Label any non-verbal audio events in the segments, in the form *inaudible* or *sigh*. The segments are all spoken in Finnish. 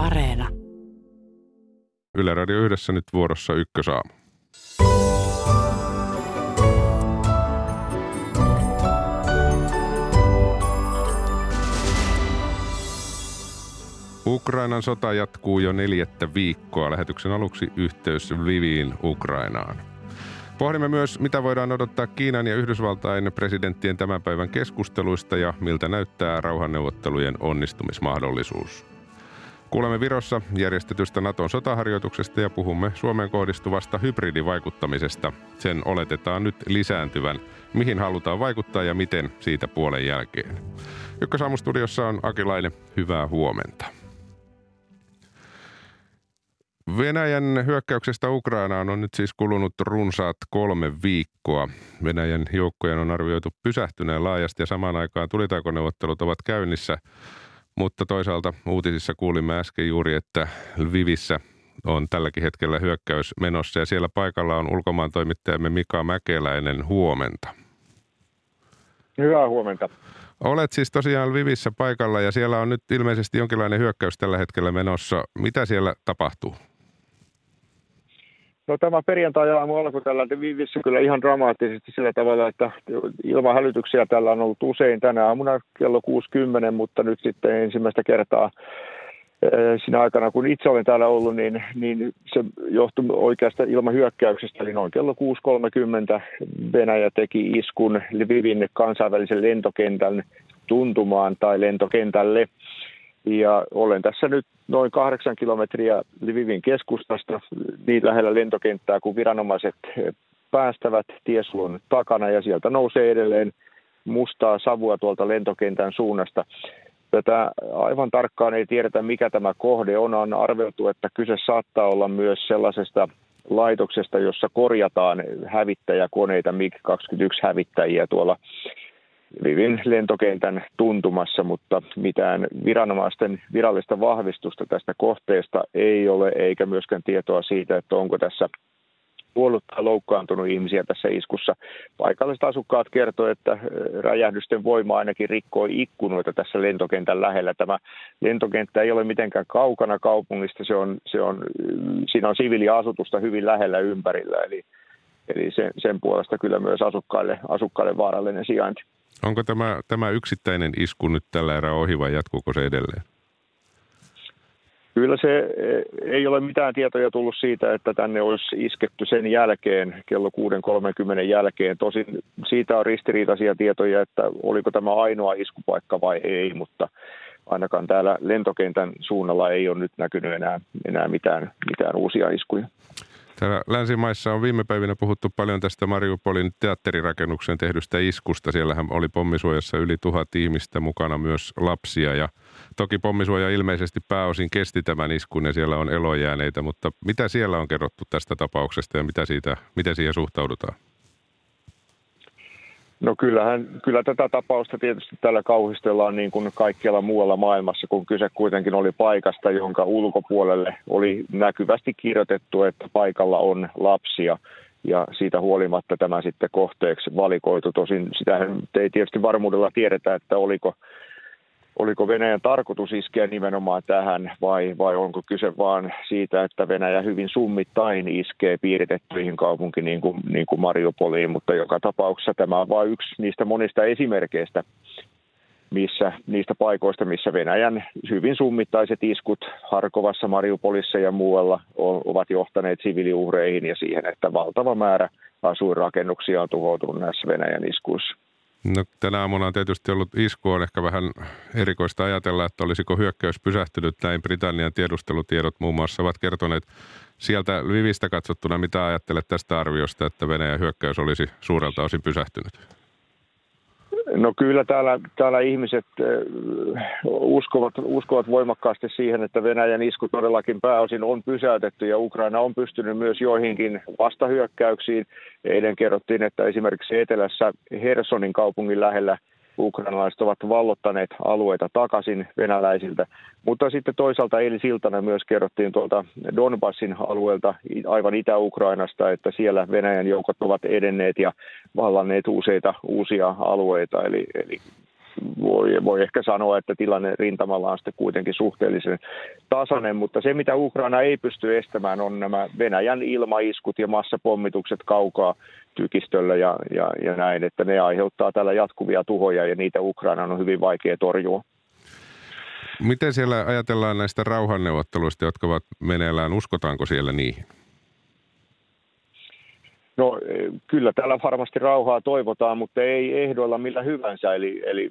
Areena. Yle Radio yhdessä nyt vuorossa ykkösaamu. Ukrainan sota jatkuu jo neljättä viikkoa. Lähetyksen aluksi yhteys Lviviin Ukrainaan. Pohdimme myös, mitä voidaan odottaa Kiinan ja Yhdysvaltain presidenttien tämän päivän keskusteluista ja miltä näyttää rauhanneuvottelujen onnistumismahdollisuus. Kuulemme Virossa järjestetystä Naton sotaharjoituksesta ja puhumme Suomeen kohdistuvasta hybridivaikuttamisesta. Sen oletetaan nyt lisääntyvän. Mihin halutaan vaikuttaa ja miten siitä puolen jälkeen. Ykkösaamustudiossa on Akilainen. Hyvää huomenta. Venäjän hyökkäyksestä Ukrainaan on nyt siis kulunut runsaat kolme viikkoa. Venäjän joukkojen on arvioitu pysähtyneen laajasti ja samaan aikaan tulitaukoneuvottelut ovat käynnissä. Mutta toisaalta uutisissa kuulimme äsken juuri, että Lvivissä on tälläkin hetkellä hyökkäys menossa ja siellä paikalla on ulkomaan toimittajamme Mika Mäkeläinen. Huomenta. Hyvää huomenta. Olet siis tosiaan Lvivissä paikalla ja siellä on nyt ilmeisesti jonkinlainen hyökkäys tällä hetkellä menossa. Mitä siellä tapahtuu? No tämä perjantai-aamu alkoi tällä Viivissä kyllä ihan dramaattisesti sillä tavalla, että ilman hälytyksiä tällä on ollut usein tänä aamuna kello 60, mutta nyt sitten ensimmäistä kertaa eh, siinä aikana, kun itse olen täällä ollut, niin, niin se johtui oikeasta ilman hyökkäyksestä, eli noin kello 6.30 Venäjä teki iskun Lvivin kansainvälisen lentokentän tuntumaan tai lentokentälle. Ja olen tässä nyt noin kahdeksan kilometriä Lvivin keskustasta, niin lähellä lentokenttää kuin viranomaiset päästävät tiesulun takana ja sieltä nousee edelleen mustaa savua tuolta lentokentän suunnasta. Tätä aivan tarkkaan ei tiedetä, mikä tämä kohde on. On arveltu, että kyse saattaa olla myös sellaisesta laitoksesta, jossa korjataan hävittäjäkoneita, MiG-21 hävittäjiä tuolla Vivin lentokentän tuntumassa, mutta mitään viranomaisten virallista vahvistusta tästä kohteesta ei ole, eikä myöskään tietoa siitä, että onko tässä kuollut tai loukkaantunut ihmisiä tässä iskussa. Paikalliset asukkaat kertoivat, että räjähdysten voima ainakin rikkoi ikkunoita tässä lentokentän lähellä. Tämä lentokenttä ei ole mitenkään kaukana kaupungista, se on, se on, siinä on siviiliasutusta hyvin lähellä ympärillä, eli, eli sen, sen puolesta kyllä myös asukkaille, asukkaille vaarallinen sijainti. Onko tämä, tämä yksittäinen isku nyt tällä erää ohi vai jatkuuko se edelleen? Kyllä se eh, ei ole mitään tietoja tullut siitä, että tänne olisi isketty sen jälkeen, kello 6.30 jälkeen. Tosin siitä on ristiriitaisia tietoja, että oliko tämä ainoa iskupaikka vai ei, mutta ainakaan täällä lentokentän suunnalla ei ole nyt näkynyt enää, enää mitään, mitään uusia iskuja. Täällä länsimaissa on viime päivinä puhuttu paljon tästä Mariupolin teatterirakennuksen tehdystä iskusta. Siellähän oli pommisuojassa yli tuhat ihmistä mukana myös lapsia ja toki pommisuoja ilmeisesti pääosin kesti tämän iskun ja siellä on elojääneitä, mutta mitä siellä on kerrottu tästä tapauksesta ja mitä siitä, miten siihen suhtaudutaan? No kyllähän, kyllä tätä tapausta tietysti tällä kauhistellaan niin kuin kaikkialla muualla maailmassa, kun kyse kuitenkin oli paikasta, jonka ulkopuolelle oli näkyvästi kirjoitettu, että paikalla on lapsia. Ja siitä huolimatta tämä sitten kohteeksi valikoitu. Tosin sitä ei tietysti varmuudella tiedetä, että oliko oliko Venäjän tarkoitus iskeä nimenomaan tähän vai, vai onko kyse vaan siitä, että Venäjä hyvin summittain iskee piiritettyihin kaupunkiin niin kuin, niin kuin Mariupoliin, mutta joka tapauksessa tämä on vain yksi niistä monista esimerkkeistä, missä, niistä paikoista, missä Venäjän hyvin summittaiset iskut Harkovassa, Mariupolissa ja muualla ovat johtaneet siviiliuhreihin ja siihen, että valtava määrä asuinrakennuksia on tuhoutunut näissä Venäjän iskuissa. No, tänä aamuna on tietysti ollut isku, on ehkä vähän erikoista ajatella, että olisiko hyökkäys pysähtynyt. Näin Britannian tiedustelutiedot muun muassa ovat kertoneet sieltä Lvivistä katsottuna, mitä ajattelet tästä arviosta, että Venäjän hyökkäys olisi suurelta osin pysähtynyt? No kyllä täällä, täällä ihmiset uskovat, uskovat voimakkaasti siihen, että Venäjän isku todellakin pääosin on pysäytetty ja Ukraina on pystynyt myös joihinkin vastahyökkäyksiin. Eilen kerrottiin, että esimerkiksi etelässä Hersonin kaupungin lähellä – ukrainalaiset ovat vallottaneet alueita takaisin venäläisiltä. Mutta sitten toisaalta siltana myös kerrottiin tuolta Donbassin alueelta aivan Itä-Ukrainasta, että siellä Venäjän joukot ovat edenneet ja vallanneet useita uusia alueita. Eli, eli voi, voi ehkä sanoa, että tilanne rintamalla on sitten kuitenkin suhteellisen tasainen, mutta se mitä Ukraina ei pysty estämään on nämä Venäjän ilmaiskut ja massapommitukset kaukaa tykistöllä ja, ja, ja näin, että ne aiheuttaa täällä jatkuvia tuhoja ja niitä Ukraina on hyvin vaikea torjua. Miten siellä ajatellaan näistä rauhanneuvotteluista, jotka ovat meneillään? Uskotaanko siellä niihin? No kyllä täällä varmasti rauhaa toivotaan, mutta ei ehdoilla millä hyvänsä. Eli, eli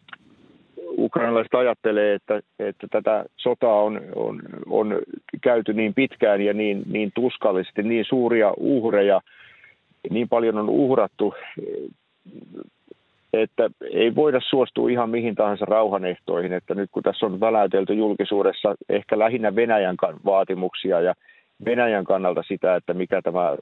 ukrainalaiset ajattelee, että, että tätä sotaa on, on, on käyty niin pitkään ja niin, niin tuskallisesti, niin suuria uhreja, niin paljon on uhrattu, että ei voida suostua ihan mihin tahansa rauhanehtoihin. Että nyt kun tässä on väläytelty julkisuudessa ehkä lähinnä Venäjän vaatimuksia ja Venäjän kannalta sitä, että mikä tämä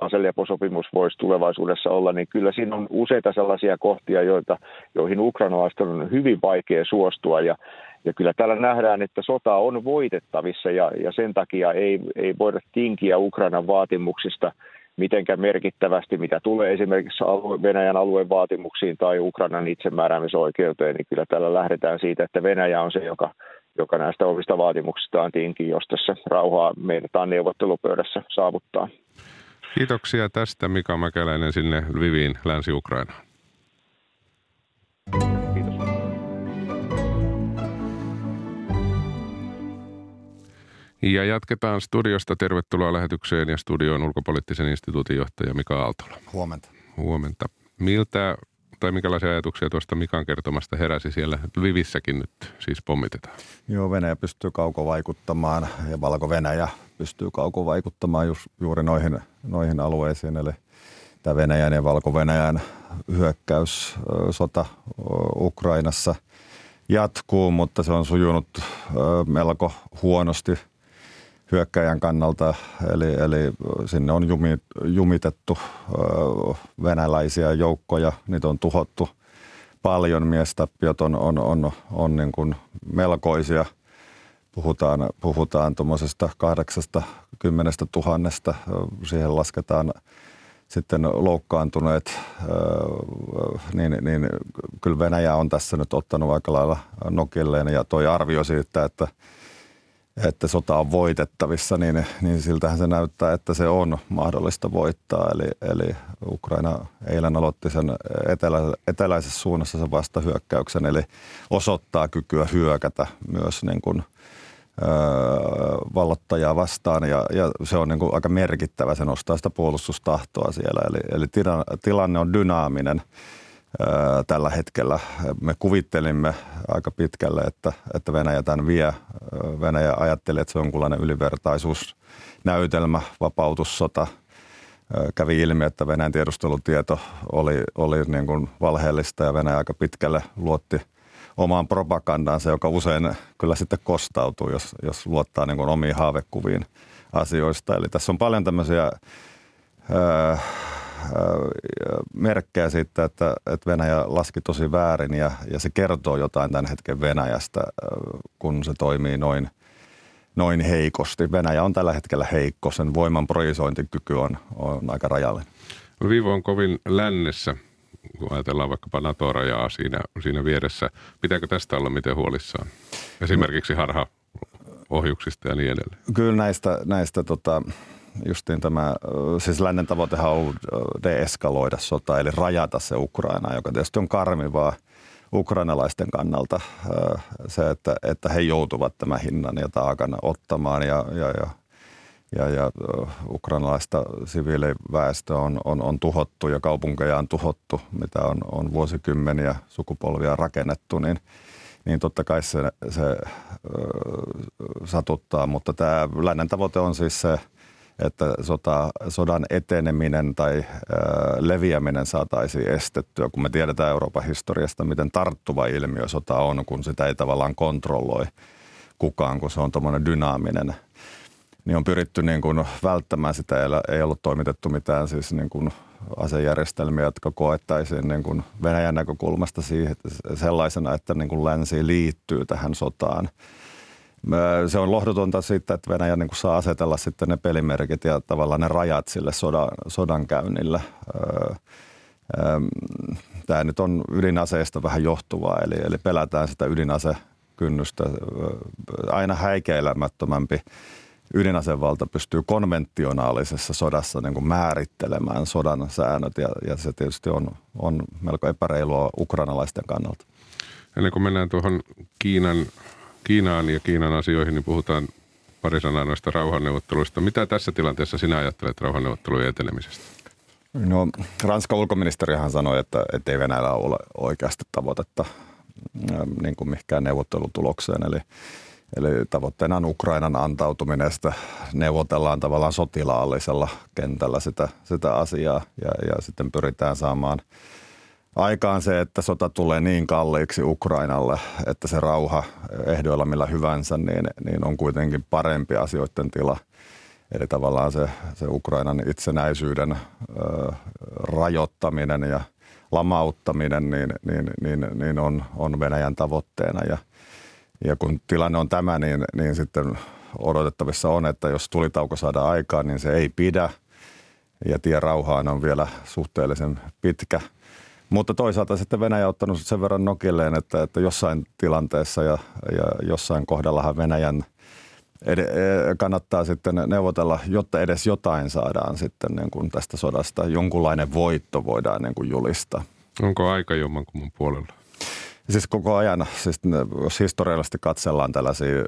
aseleposopimus voisi tulevaisuudessa olla, niin kyllä siinä on useita sellaisia kohtia, joita, joihin ukrainalaisten on hyvin vaikea suostua. Ja, ja kyllä täällä nähdään, että sota on voitettavissa ja, ja sen takia ei, ei voida tinkiä Ukrainan vaatimuksista mitenkään merkittävästi, mitä tulee esimerkiksi alue, Venäjän alueen vaatimuksiin tai Ukrainan itsemääräämisoikeuteen, niin kyllä täällä lähdetään siitä, että Venäjä on se, joka, joka näistä omista vaatimuksistaan tinkii, jos tässä rauhaa meidät neuvottelupöydässä saavuttaa. Kiitoksia tästä Mika Mäkeläinen sinne Lviviin, Länsi-Ukrainaan. Ja jatketaan studiosta. Tervetuloa lähetykseen ja studioon ulkopoliittisen instituutin johtaja Mika Aaltola. Huomenta. Huomenta. Miltä tai minkälaisia ajatuksia tuosta Mikan kertomasta heräsi siellä Lvivissäkin nyt siis pommitetaan? Joo, Venäjä pystyy kaukovaikuttamaan ja Valko-Venäjä pystyy kaukovaikuttamaan just, juuri noihin, noihin alueisiin. Eli tämä Venäjän ja Valko-Venäjän hyökkäyssota Ukrainassa jatkuu, mutta se on sujunut melko huonosti hyökkäjän kannalta. Eli, eli sinne on jumitettu venäläisiä joukkoja, niitä on tuhottu paljon, miestappiot on, on, on, on niin kuin melkoisia – puhutaan, puhutaan tuommoisesta 80 tuhannesta. Siihen lasketaan sitten loukkaantuneet, niin, niin kyllä Venäjä on tässä nyt ottanut aika lailla nokilleen ja toi arvio siitä, että, että sota on voitettavissa, niin, niin siltähän se näyttää, että se on mahdollista voittaa. Eli, eli Ukraina eilen aloitti sen etelä, eteläisessä suunnassa sen vastahyökkäyksen, eli osoittaa kykyä hyökätä myös niin kuin vallottajaa vastaan ja, ja se on niin kuin aika merkittävä, se nostaa sitä puolustustahtoa siellä. Eli, eli tilanne on dynaaminen tällä hetkellä. Me kuvittelimme aika pitkälle, että, että Venäjä tämän vie. Venäjä ajatteli, että se on jonkunlainen ylivertaisuusnäytelmä, vapautussota. Kävi ilmi, että Venäjän tiedustelutieto oli, oli niin kuin valheellista ja Venäjä aika pitkälle luotti – omaan propagandaansa, joka usein kyllä sitten kostautuu, jos, jos luottaa niin kuin omiin haavekuviin asioista. Eli tässä on paljon tämmöisiä öö, merkkejä siitä, että, että Venäjä laski tosi väärin ja, ja se kertoo jotain tämän hetken Venäjästä, kun se toimii noin, noin heikosti. Venäjä on tällä hetkellä heikko, sen voiman projisointikyky on, on aika rajallinen. Viivo on kovin lännessä kun ajatellaan vaikkapa NATO-rajaa siinä, siinä vieressä. Pitääkö tästä olla miten huolissaan? Esimerkiksi harha ohjuksista ja niin edelleen. Kyllä näistä, näistä tota, justiin tämä, siis lännen tavoitehan on ollut deeskaloida sota, eli rajata se Ukraina, joka tietysti on karmivaa ukrainalaisten kannalta se, että, että he joutuvat tämän hinnan ja taakan ottamaan ja, ja, ja ja, ja ukrainalaista siviiliväestö on, on, on tuhottu ja kaupunkeja on tuhottu, mitä on, on vuosikymmeniä sukupolvia rakennettu, niin, niin totta kai se, se ö, satuttaa. Mutta tämä lännen tavoite on siis se, että sota, sodan eteneminen tai ö, leviäminen saataisiin estettyä, kun me tiedetään Euroopan historiasta, miten tarttuva ilmiö sota on, kun sitä ei tavallaan kontrolloi kukaan, kun se on tuommoinen dynaaminen – niin on pyritty niin kuin välttämään sitä. Ei ollut toimitettu mitään siis niin kuin asejärjestelmiä, jotka koettaisiin niin kuin Venäjän näkökulmasta siihen, sellaisena, että niin kuin länsi liittyy tähän sotaan. Se on lohdutonta siitä, että Venäjä niin saa asetella sitten ne pelimerkit ja tavallaan ne rajat sille sodan, sodan käynnillä. Tämä nyt on ydinaseista vähän johtuvaa, eli, eli pelätään sitä ydinasekynnystä. Aina häikeilemättömämpi ydinasevalta pystyy konventionaalisessa sodassa niin kuin määrittelemään sodan säännöt ja, ja se tietysti on, on melko epäreilua ukrainalaisten kannalta. Ennen kuin mennään tuohon Kiinan, Kiinaan ja Kiinan asioihin, niin puhutaan pari sanaa noista rauhanneuvotteluista. Mitä tässä tilanteessa sinä ajattelet rauhanneuvottelujen etenemisestä? No, Ranskan ulkoministerihan sanoi, että ei Venäjällä ole oikeasti tavoitetta niin kuin mihinkään neuvottelutulokseen. Eli Eli tavoitteena on Ukrainan antautuminen, sitä neuvotellaan tavallaan sotilaallisella kentällä sitä, sitä asiaa ja, ja sitten pyritään saamaan aikaan se, että sota tulee niin kalliiksi Ukrainalle, että se rauha ehdoilla millä hyvänsä, niin, niin on kuitenkin parempi asioiden tila. Eli tavallaan se, se Ukrainan itsenäisyyden ö, rajoittaminen ja lamauttaminen niin, niin, niin, niin on, on Venäjän tavoitteena ja – ja kun tilanne on tämä, niin, niin sitten odotettavissa on, että jos tulitauko saadaan aikaan, niin se ei pidä. Ja tie rauhaan on vielä suhteellisen pitkä. Mutta toisaalta sitten Venäjä on ottanut sen verran nokilleen, että, että jossain tilanteessa ja, ja jossain kohdallahan Venäjän ed- e, kannattaa sitten neuvotella, jotta edes jotain saadaan sitten niin kuin tästä sodasta. Jonkunlainen voitto voidaan niin kuin julistaa. Onko aika jommankumman puolella? Siis koko ajan, siis jos historiallisesti katsellaan tällaisia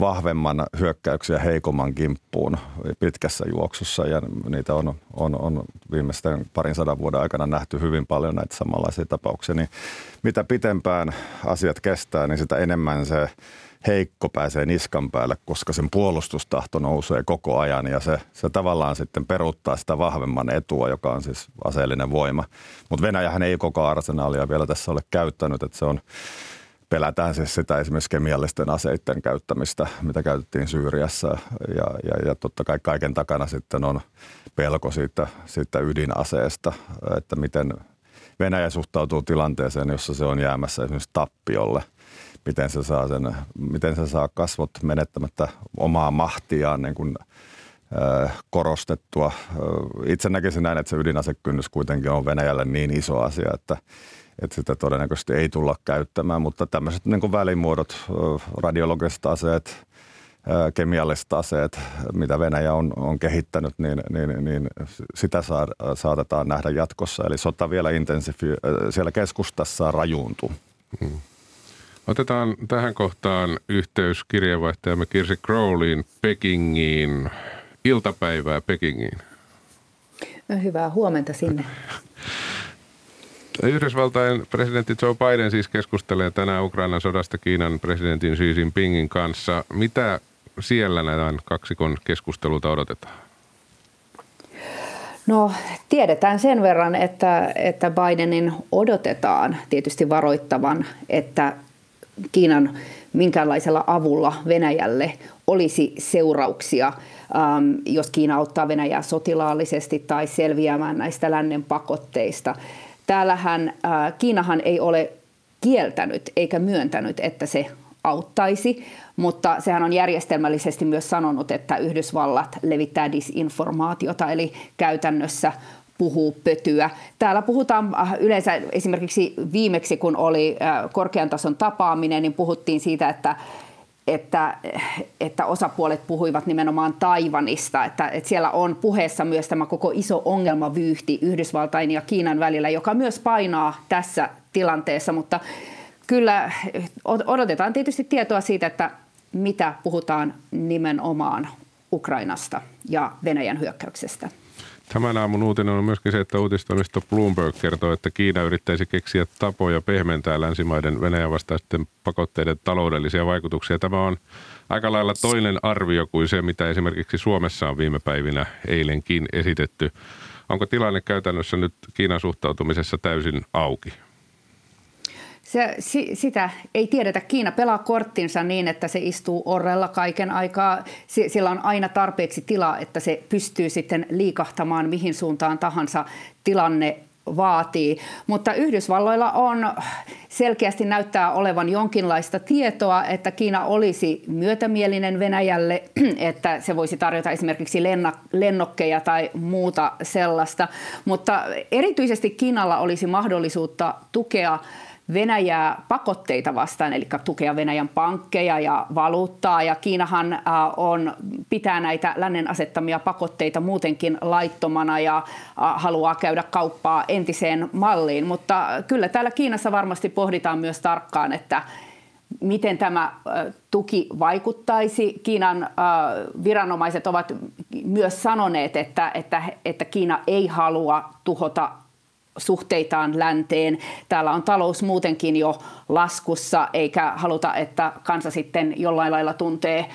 vahvemman hyökkäyksiä heikomman kimppuun pitkässä juoksussa. Ja niitä on, on, on viimeisten parin sadan vuoden aikana nähty hyvin paljon näitä samanlaisia tapauksia, niin mitä pitempään asiat kestää, niin sitä enemmän se heikko pääsee niskan päälle, koska sen puolustustahto nousee koko ajan. Ja se, se tavallaan sitten peruuttaa sitä vahvemman etua, joka on siis aseellinen voima. Mutta Venäjähän ei koko arsenaalia vielä tässä ole käyttänyt, että se on pelätään siis sitä esimerkiksi kemiallisten aseiden käyttämistä, mitä käytettiin Syyriassa ja, ja, ja totta kai kaiken takana sitten on pelko siitä, siitä ydinaseesta, että miten Venäjä suhtautuu tilanteeseen, jossa se on jäämässä esimerkiksi tappiolle – miten se saa, sen, miten se saa kasvot menettämättä omaa mahtiaan niin kuin, korostettua. Itse näkisin näin, että se ydinasekynnys kuitenkin on Venäjälle niin iso asia, että, että sitä todennäköisesti ei tulla käyttämään, mutta tämmöiset niin välimuodot, radiologiset aseet, kemialliset aseet, mitä Venäjä on, on kehittänyt, niin, niin, niin sitä saa, saatetaan nähdä jatkossa. Eli sota vielä intensiivi, siellä keskustassa rajuuntuu. Hmm. Otetaan tähän kohtaan yhteys kirjeenvaihtajamme Kirsi Crowleyin Pekingiin. Iltapäivää Pekingiin. No, hyvää huomenta sinne. *laughs* Yhdysvaltain presidentti Joe Biden siis keskustelee tänään Ukrainan sodasta Kiinan presidentin Xi Jinpingin kanssa. Mitä siellä näitä kaksikon keskustelulta odotetaan? No tiedetään sen verran, että, että Bidenin odotetaan tietysti varoittavan, että Kiinan minkäänlaisella avulla Venäjälle olisi seurauksia, ähm, jos Kiina auttaa Venäjää sotilaallisesti tai selviämään näistä lännen pakotteista. Täällähän äh, Kiinahan ei ole kieltänyt eikä myöntänyt, että se auttaisi, mutta sehän on järjestelmällisesti myös sanonut, että Yhdysvallat levittää disinformaatiota, eli käytännössä puhuu pötyä. Täällä puhutaan äh, yleensä esimerkiksi viimeksi, kun oli äh, korkean tason tapaaminen, niin puhuttiin siitä, että että, että osapuolet puhuivat nimenomaan Taivanista, että, että siellä on puheessa myös tämä koko iso ongelmavyyhti Yhdysvaltain ja Kiinan välillä, joka myös painaa tässä tilanteessa, mutta kyllä odotetaan tietysti tietoa siitä, että mitä puhutaan nimenomaan Ukrainasta ja Venäjän hyökkäyksestä. Tämän aamun uutinen on myöskin se, että uutistoimisto Bloomberg kertoo, että Kiina yrittäisi keksiä tapoja pehmentää länsimaiden Venäjän vastaisten pakotteiden taloudellisia vaikutuksia. Tämä on aika lailla toinen arvio kuin se, mitä esimerkiksi Suomessa on viime päivinä eilenkin esitetty. Onko tilanne käytännössä nyt Kiinan suhtautumisessa täysin auki? Se, si, sitä ei tiedetä. Kiina pelaa korttinsa niin, että se istuu orrella kaiken aikaa. Sillä on aina tarpeeksi tilaa, että se pystyy sitten liikahtamaan mihin suuntaan tahansa tilanne vaatii. Mutta Yhdysvalloilla on selkeästi näyttää olevan jonkinlaista tietoa, että Kiina olisi myötämielinen Venäjälle, *clears throat* että se voisi tarjota esimerkiksi lennokkeja tai muuta sellaista. Mutta erityisesti Kiinalla olisi mahdollisuutta tukea Venäjää pakotteita vastaan, eli tukea Venäjän pankkeja ja valuuttaa. Ja Kiinahan äh, on, pitää näitä lännen asettamia pakotteita muutenkin laittomana ja äh, haluaa käydä kauppaa entiseen malliin. Mutta kyllä täällä Kiinassa varmasti pohditaan myös tarkkaan, että miten tämä äh, tuki vaikuttaisi. Kiinan viranomaiset ovat myös sanoneet, että, että, että Kiina ei halua tuhota suhteitaan länteen. Täällä on talous muutenkin jo laskussa, eikä haluta, että kansa sitten jollain lailla tuntee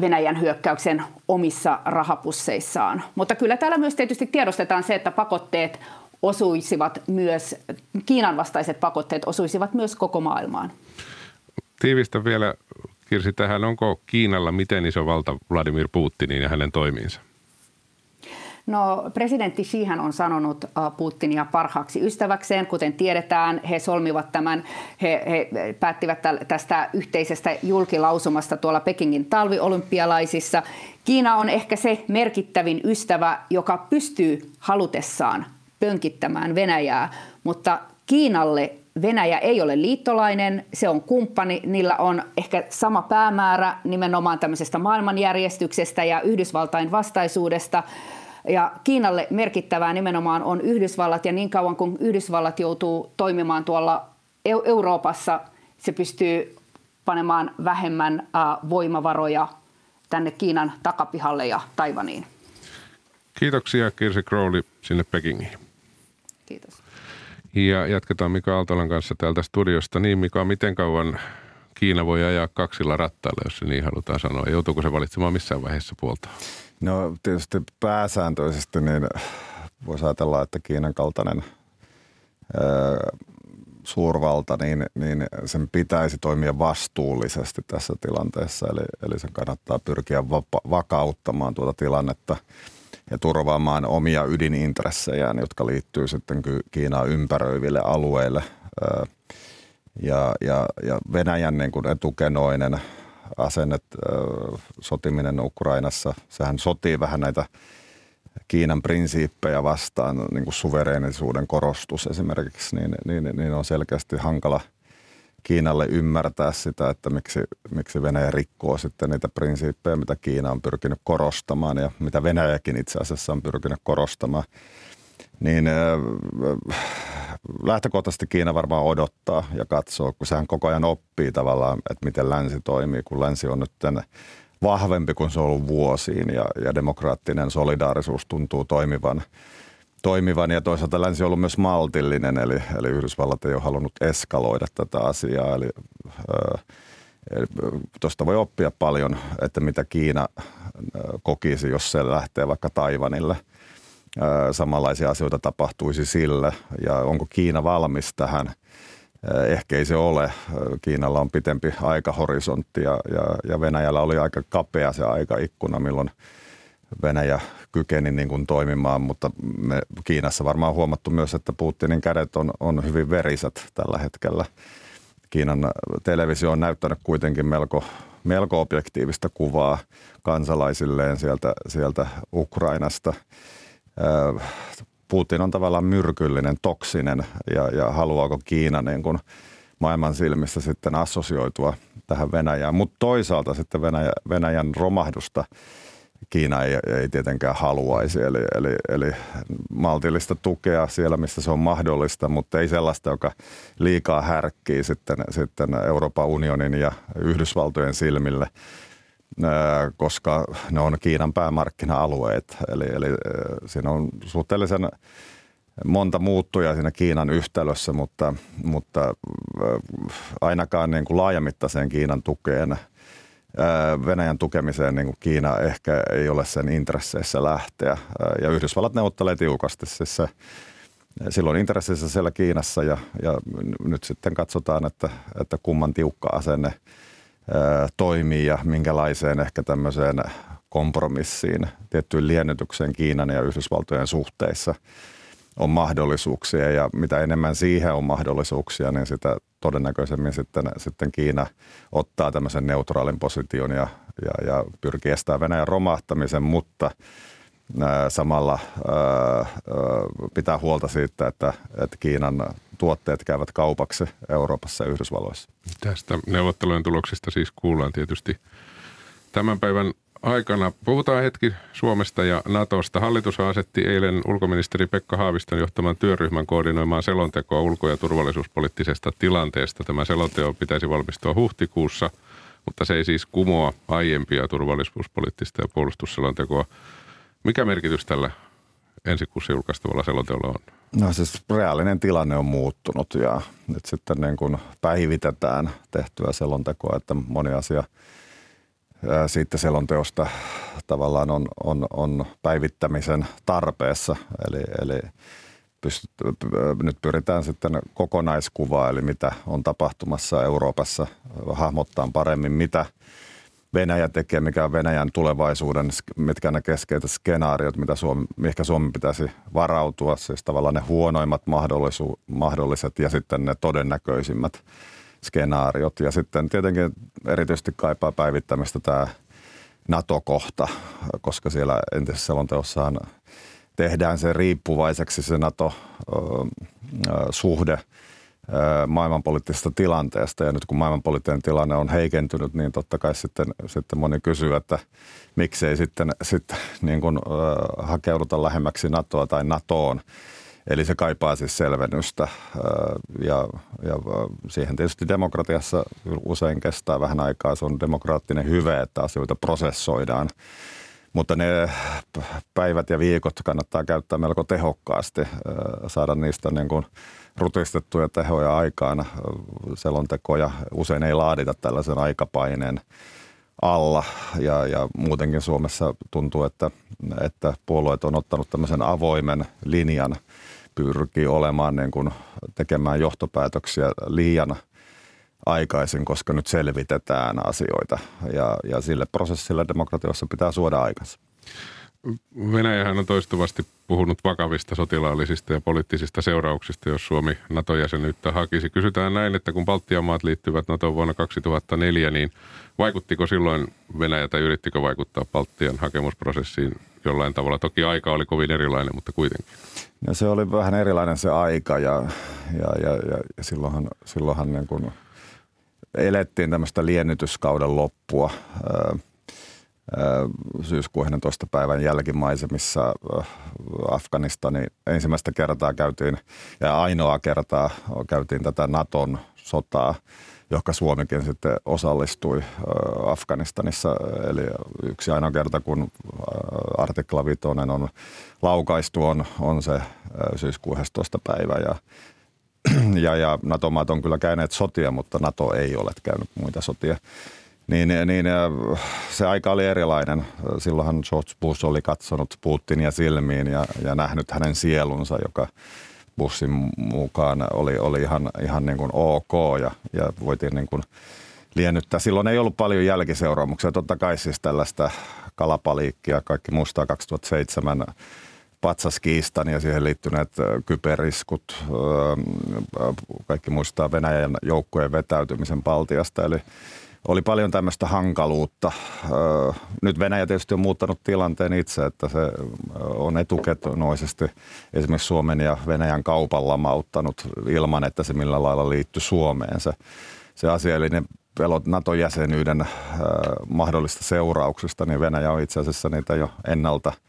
Venäjän hyökkäyksen omissa rahapusseissaan. Mutta kyllä täällä myös tietysti tiedostetaan se, että pakotteet osuisivat myös, Kiinan vastaiset pakotteet osuisivat myös koko maailmaan. Tiivistä vielä, Kirsi, tähän. Onko Kiinalla miten iso valta Vladimir Putinin ja hänen toimiinsa? No presidentti Xihan on sanonut äh, Putinia parhaaksi ystäväkseen. Kuten tiedetään, he solmivat tämän, he, he päättivät tästä yhteisestä julkilausumasta tuolla Pekingin talviolympialaisissa. Kiina on ehkä se merkittävin ystävä, joka pystyy halutessaan pönkittämään Venäjää, mutta Kiinalle Venäjä ei ole liittolainen, se on kumppani, niillä on ehkä sama päämäärä nimenomaan tämmöisestä maailmanjärjestyksestä ja Yhdysvaltain vastaisuudesta – ja Kiinalle merkittävää nimenomaan on Yhdysvallat, ja niin kauan kuin Yhdysvallat joutuu toimimaan tuolla Euroopassa, se pystyy panemaan vähemmän voimavaroja tänne Kiinan takapihalle ja Taivaniin. Kiitoksia Kirsi Crowley sinne Pekingiin. Kiitos. Ja jatketaan Mika Aaltolan kanssa täältä studiosta. Niin Mika, miten kauan Kiina voi ajaa kaksilla rattailla, jos se niin halutaan sanoa? Joutuuko se valitsemaan missään vaiheessa puolta? No tietysti pääsääntöisesti niin voisi ajatella, että Kiinan kaltainen ö, suurvalta, niin, niin sen pitäisi toimia vastuullisesti tässä tilanteessa. Eli, eli sen kannattaa pyrkiä vapa- vakauttamaan tuota tilannetta ja turvaamaan omia ydinintressejään, jotka liittyy sitten Kiinaa ympäröiville alueille. Ja, ja, ja Venäjän niin kuin etukenoinen asennet, sotiminen Ukrainassa, sehän sotii vähän näitä Kiinan prinsiippejä vastaan, niin kuin suvereenisuuden korostus esimerkiksi, niin, niin, niin on selkeästi hankala Kiinalle ymmärtää sitä, että miksi, miksi Venäjä rikkoo sitten niitä prinsiippejä, mitä Kiina on pyrkinyt korostamaan ja mitä Venäjäkin itse asiassa on pyrkinyt korostamaan. Niin lähtökohtaisesti Kiina varmaan odottaa ja katsoo, kun sehän koko ajan oppii tavallaan, että miten länsi toimii, kun länsi on nyt vahvempi kuin se on ollut vuosiin ja, ja demokraattinen solidaarisuus tuntuu toimivan, toimivan. Ja toisaalta länsi on ollut myös maltillinen, eli, eli Yhdysvallat ei ole halunnut eskaloida tätä asiaa, eli Tuosta voi oppia paljon, että mitä Kiina kokisi, jos se lähtee vaikka Taivanille – samanlaisia asioita tapahtuisi sillä ja onko Kiina valmis tähän. Ehkä ei se ole. Kiinalla on pitempi aikahorisontti ja, ja, ja Venäjällä oli aika kapea se aikaikkuna, milloin Venäjä kykeni niin kuin toimimaan, mutta me Kiinassa varmaan huomattu myös, että Putinin kädet on, on hyvin verisät tällä hetkellä. Kiinan televisio on näyttänyt kuitenkin melko, melko objektiivista kuvaa kansalaisilleen sieltä, sieltä Ukrainasta – Putin on tavallaan myrkyllinen, toksinen ja, ja haluaako Kiina niin kuin maailman silmissä sitten assosioitua tähän Venäjään. Mutta toisaalta sitten Venäjä, Venäjän romahdusta Kiina ei, ei tietenkään haluaisi, eli, eli, eli maltillista tukea siellä, missä se on mahdollista, mutta ei sellaista, joka liikaa härkkii sitten, sitten Euroopan unionin ja Yhdysvaltojen silmille – koska ne on Kiinan päämarkkina-alueet. Eli, eli siinä on suhteellisen monta muuttuja siinä Kiinan yhtälössä, mutta, mutta ainakaan niin kuin laajamittaiseen Kiinan tukeen, Venäjän tukemiseen niin kuin Kiina ehkä ei ole sen intresseissä lähteä. Ja Yhdysvallat neuvottelee tiukasti. Siis se, silloin intressissä siellä Kiinassa ja, ja nyt sitten katsotaan, että, että kumman tiukka asenne – toimii ja minkälaiseen ehkä tämmöiseen kompromissiin, tiettyyn liennytykseen Kiinan ja Yhdysvaltojen suhteissa on mahdollisuuksia. Ja mitä enemmän siihen on mahdollisuuksia, niin sitä todennäköisemmin sitten, sitten Kiina ottaa tämmöisen neutraalin position ja, ja, ja pyrkii estämään Venäjän romahtamisen, mutta samalla pitää huolta siitä, että, Kiinan tuotteet käyvät kaupaksi Euroopassa ja Yhdysvalloissa. Tästä neuvottelujen tuloksista siis kuullaan tietysti tämän päivän aikana. Puhutaan hetki Suomesta ja Natosta. Hallitus asetti eilen ulkoministeri Pekka Haaviston johtaman työryhmän koordinoimaan selontekoa ulko- ja turvallisuuspoliittisesta tilanteesta. Tämä selonteko pitäisi valmistua huhtikuussa, mutta se ei siis kumoa aiempia turvallisuuspoliittista ja puolustusselontekoa. Mikä merkitys tällä ensi kuussa julkaistavalla selonteolla on? No siis reaalinen tilanne on muuttunut ja nyt sitten niin kuin päivitetään tehtyä selontekoa, että moni asia – siitä selonteosta tavallaan on, on, on päivittämisen tarpeessa. Eli, eli pystyt, nyt pyritään sitten kokonaiskuvaa, eli mitä on tapahtumassa Euroopassa, hahmottaa paremmin, mitä Venäjä tekee, mikä on Venäjän tulevaisuuden, mitkä ne keskeiset skenaariot, mitä Suomi, mihinkä Suomi pitäisi varautua, siis tavallaan ne huonoimmat mahdollisu, mahdolliset ja sitten ne todennäköisimmät skenaariot. Ja sitten tietenkin erityisesti kaipaa päivittämistä tämä NATO-kohta, koska siellä entisessä selonteossahan tehdään se riippuvaiseksi se NATO-suhde maailmanpoliittisesta tilanteesta. Ja nyt kun maailmanpoliittinen tilanne on heikentynyt, niin totta kai sitten, sitten moni kysyy, että miksei sitten, sitten niin kuin, hakeuduta lähemmäksi NATOa tai NATOon – Eli se kaipaa siis selvennystä ja, ja siihen tietysti demokratiassa usein kestää vähän aikaa. Se on demokraattinen hyve, että asioita prosessoidaan. Mutta ne päivät ja viikot kannattaa käyttää melko tehokkaasti, saada niistä niin kuin rutistettuja tehoja aikaan. Selontekoja usein ei laadita tällaisen aikapaineen alla ja, ja muutenkin Suomessa tuntuu, että, että puolueet on ottanut tämmöisen avoimen linjan – pyrkii olemaan niin kuin tekemään johtopäätöksiä liian aikaisin, koska nyt selvitetään asioita ja, ja sille prosessille demokratiossa pitää suoda aikansa. Venäjähän on toistuvasti puhunut vakavista sotilaallisista ja poliittisista seurauksista, jos Suomi NATO-jäsenyyttä hakisi. Kysytään näin, että kun Baltian maat liittyvät NATO vuonna 2004, niin vaikuttiko silloin Venäjä tai yrittikö vaikuttaa Baltian hakemusprosessiin jollain tavalla? Toki aika oli kovin erilainen, mutta kuitenkin. Ja se oli vähän erilainen se aika ja, ja, ja, ja, ja silloinhan, silloinhan niin kuin elettiin tämmöistä liennytyskauden loppua syyskuun 11. päivän jälkimaisemissa Afganistani ensimmäistä kertaa käytiin ja ainoa kertaa käytiin tätä Naton sotaa – johon Suomikin sitten osallistui Afganistanissa. Eli yksi ainoa kerta, kun artikla 5 on laukaistu, on, on se syyskuun 11. päivä. Ja, *clears throat* ja, ja NATO-maat on kyllä käyneet sotia, mutta NATO ei ole käynyt muita sotia. Niin, niin se aika oli erilainen. Silloinhan George Bush oli katsonut Putinia silmiin ja, ja nähnyt hänen sielunsa, joka – bussin mukaan oli, oli ihan, ihan niin kuin ok ja, ja voitiin niin kuin liennyttää. Silloin ei ollut paljon jälkiseuraamuksia. Totta kai siis tällaista kalapaliikkia, kaikki muistaa 2007 patsaskiistan ja siihen liittyneet kyperiskut. Kaikki muistaa Venäjän joukkojen vetäytymisen Baltiasta. Eli oli paljon tämmöistä hankaluutta. Nyt Venäjä tietysti on muuttanut tilanteen itse, että se on etukenoisesti esimerkiksi Suomen ja Venäjän kaupan lamauttanut ilman, että se millä lailla liittyy Suomeen. Se, se asiallinen pelot NATO-jäsenyyden mahdollista seurauksista, niin Venäjä on itse asiassa niitä jo ennalta –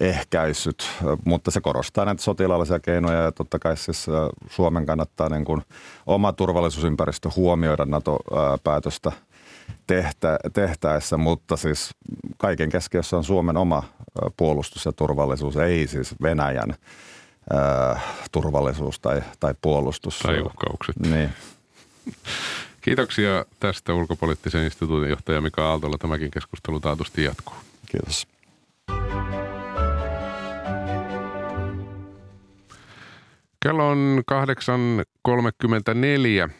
ehkäissyt, mutta se korostaa näitä sotilaallisia keinoja ja totta kai siis Suomen kannattaa niin kuin oma turvallisuusympäristö huomioida NATO-päätöstä tehtä, tehtäessä, mutta siis kaiken keskiössä on Suomen oma puolustus ja turvallisuus, ei siis Venäjän ää, turvallisuus tai, tai puolustus. Tai uhkaukset. Niin. *laughs* Kiitoksia tästä ulkopoliittisen instituutin johtaja Mika Aaltolla. Tämäkin keskustelu taatusti jatkuu. Kiitos. Kello on 8.34.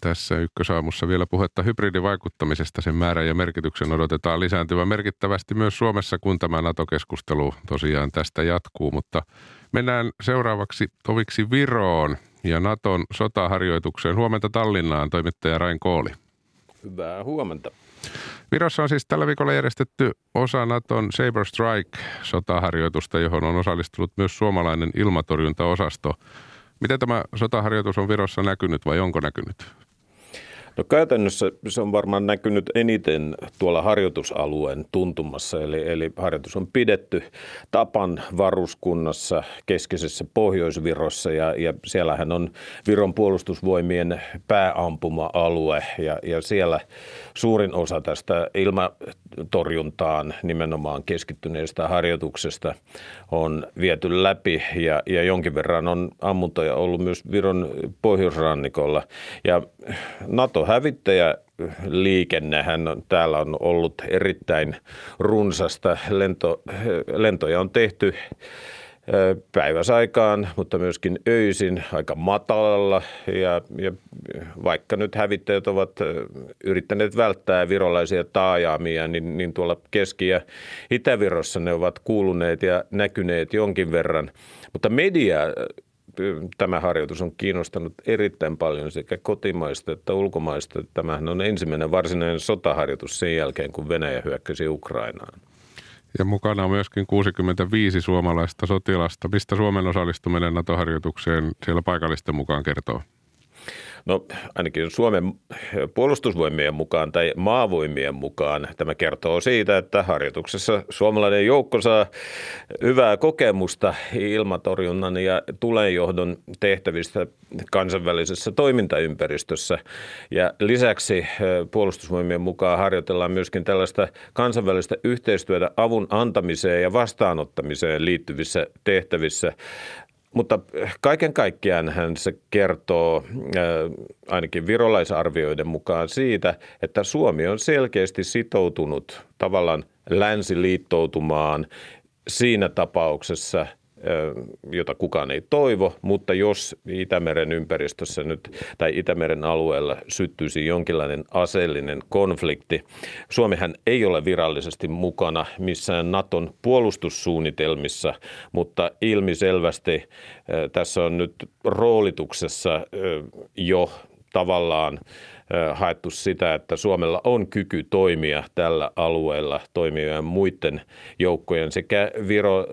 tässä ykkösaamussa vielä puhetta hybridivaikuttamisesta. Sen määrä ja merkityksen odotetaan lisääntyvän merkittävästi myös Suomessa, kun tämä NATO-keskustelu tosiaan tästä jatkuu. Mutta mennään seuraavaksi toviksi Viroon ja Naton sotaharjoitukseen. Huomenta Tallinnaan toimittaja Rain Kooli. Hyvää huomenta. Virossa on siis tällä viikolla järjestetty osa Naton Saber Strike-sotaharjoitusta, johon on osallistunut myös suomalainen ilmatorjuntaosasto. Miten tämä sotaharjoitus on Virossa näkynyt vai onko näkynyt? No käytännössä se on varmaan näkynyt eniten tuolla harjoitusalueen tuntumassa, eli, eli harjoitus on pidetty Tapan varuskunnassa keskisessä Pohjois-Virossa ja, ja siellähän on Viron puolustusvoimien pääampuma-alue ja, ja siellä suurin osa tästä ilmatorjuntaan nimenomaan keskittyneestä harjoituksesta on viety läpi ja, ja jonkin verran on ammuntoja ollut myös Viron pohjoisrannikolla. Ja NATO hävittäjä liikennehän on, täällä on ollut erittäin runsasta. Lento, lentoja on tehty päiväsaikaan, mutta myöskin öisin aika matalalla. Ja, ja vaikka nyt hävittäjät ovat yrittäneet välttää virolaisia taajaamia, niin, niin tuolla Keski- ja Itä-Virossa ne ovat kuuluneet ja näkyneet jonkin verran. Mutta media tämä harjoitus on kiinnostanut erittäin paljon sekä kotimaista että ulkomaista. Tämähän on ensimmäinen varsinainen sotaharjoitus sen jälkeen, kun Venäjä hyökkäsi Ukrainaan. Ja mukana on myöskin 65 suomalaista sotilasta. Mistä Suomen osallistuminen NATO-harjoitukseen siellä paikallisten mukaan kertoo? No ainakin Suomen puolustusvoimien mukaan tai maavoimien mukaan tämä kertoo siitä, että harjoituksessa suomalainen joukko saa hyvää kokemusta ilmatorjunnan ja tulenjohdon tehtävistä kansainvälisessä toimintaympäristössä. Ja lisäksi puolustusvoimien mukaan harjoitellaan myöskin tällaista kansainvälistä yhteistyötä avun antamiseen ja vastaanottamiseen liittyvissä tehtävissä. Mutta kaiken kaikkiaan hän se kertoo ainakin virolaisarvioiden mukaan siitä, että Suomi on selkeästi sitoutunut tavallaan länsiliittoutumaan siinä tapauksessa, jota kukaan ei toivo, mutta jos Itämeren ympäristössä nyt tai Itämeren alueella syttyisi jonkinlainen aseellinen konflikti, Suomihan ei ole virallisesti mukana missään Naton puolustussuunnitelmissa, mutta ilmiselvästi tässä on nyt roolituksessa jo tavallaan haettu sitä, että Suomella on kyky toimia tällä alueella toimivien muiden joukkojen sekä Viro,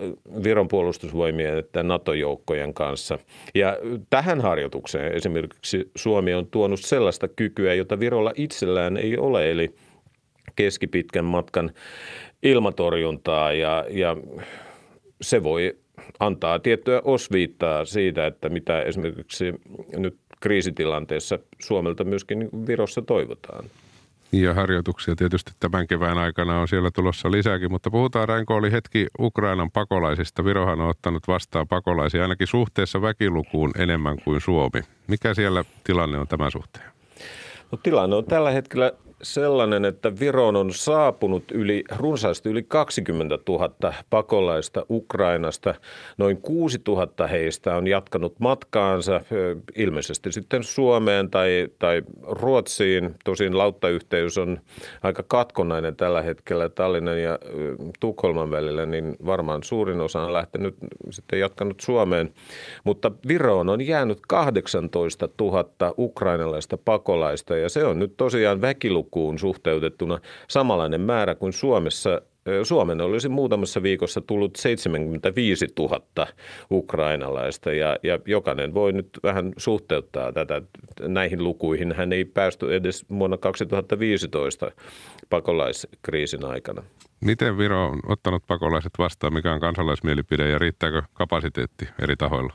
Viron puolustusvoimien että NATO-joukkojen kanssa. Ja tähän harjoitukseen esimerkiksi Suomi on tuonut sellaista kykyä, jota Virolla itsellään ei ole, eli keskipitkän matkan ilmatorjuntaa ja, ja se voi antaa tiettyä osviittaa siitä, että mitä esimerkiksi nyt kriisitilanteessa Suomelta myöskin Virossa toivotaan. Ja harjoituksia tietysti tämän kevään aikana on siellä tulossa lisääkin, mutta puhutaan Ränko oli hetki Ukrainan pakolaisista. Virohan on ottanut vastaan pakolaisia ainakin suhteessa väkilukuun enemmän kuin Suomi. Mikä siellä tilanne on tämän suhteen? No, tilanne on tällä hetkellä sellainen, että Viroon on saapunut yli, runsaasti yli 20 000 pakolaista Ukrainasta. Noin 6 000 heistä on jatkanut matkaansa ilmeisesti sitten Suomeen tai, tai Ruotsiin. Tosin lauttayhteys on aika katkonainen tällä hetkellä Tallinnan ja Tukholman välillä, niin varmaan suurin osa on lähtenyt sitten jatkanut Suomeen. Mutta Viroon on jäänyt 18 000 ukrainalaista pakolaista ja se on nyt tosiaan väkiluku lukuun suhteutettuna samanlainen määrä kuin Suomessa Suomen olisi muutamassa viikossa tullut 75 000 ukrainalaista ja, ja jokainen voi nyt vähän suhteuttaa tätä näihin lukuihin. Hän ei päästy edes vuonna 2015 pakolaiskriisin aikana. Miten Viro on ottanut pakolaiset vastaan? Mikä on kansalaismielipide ja riittääkö kapasiteetti eri tahoilla?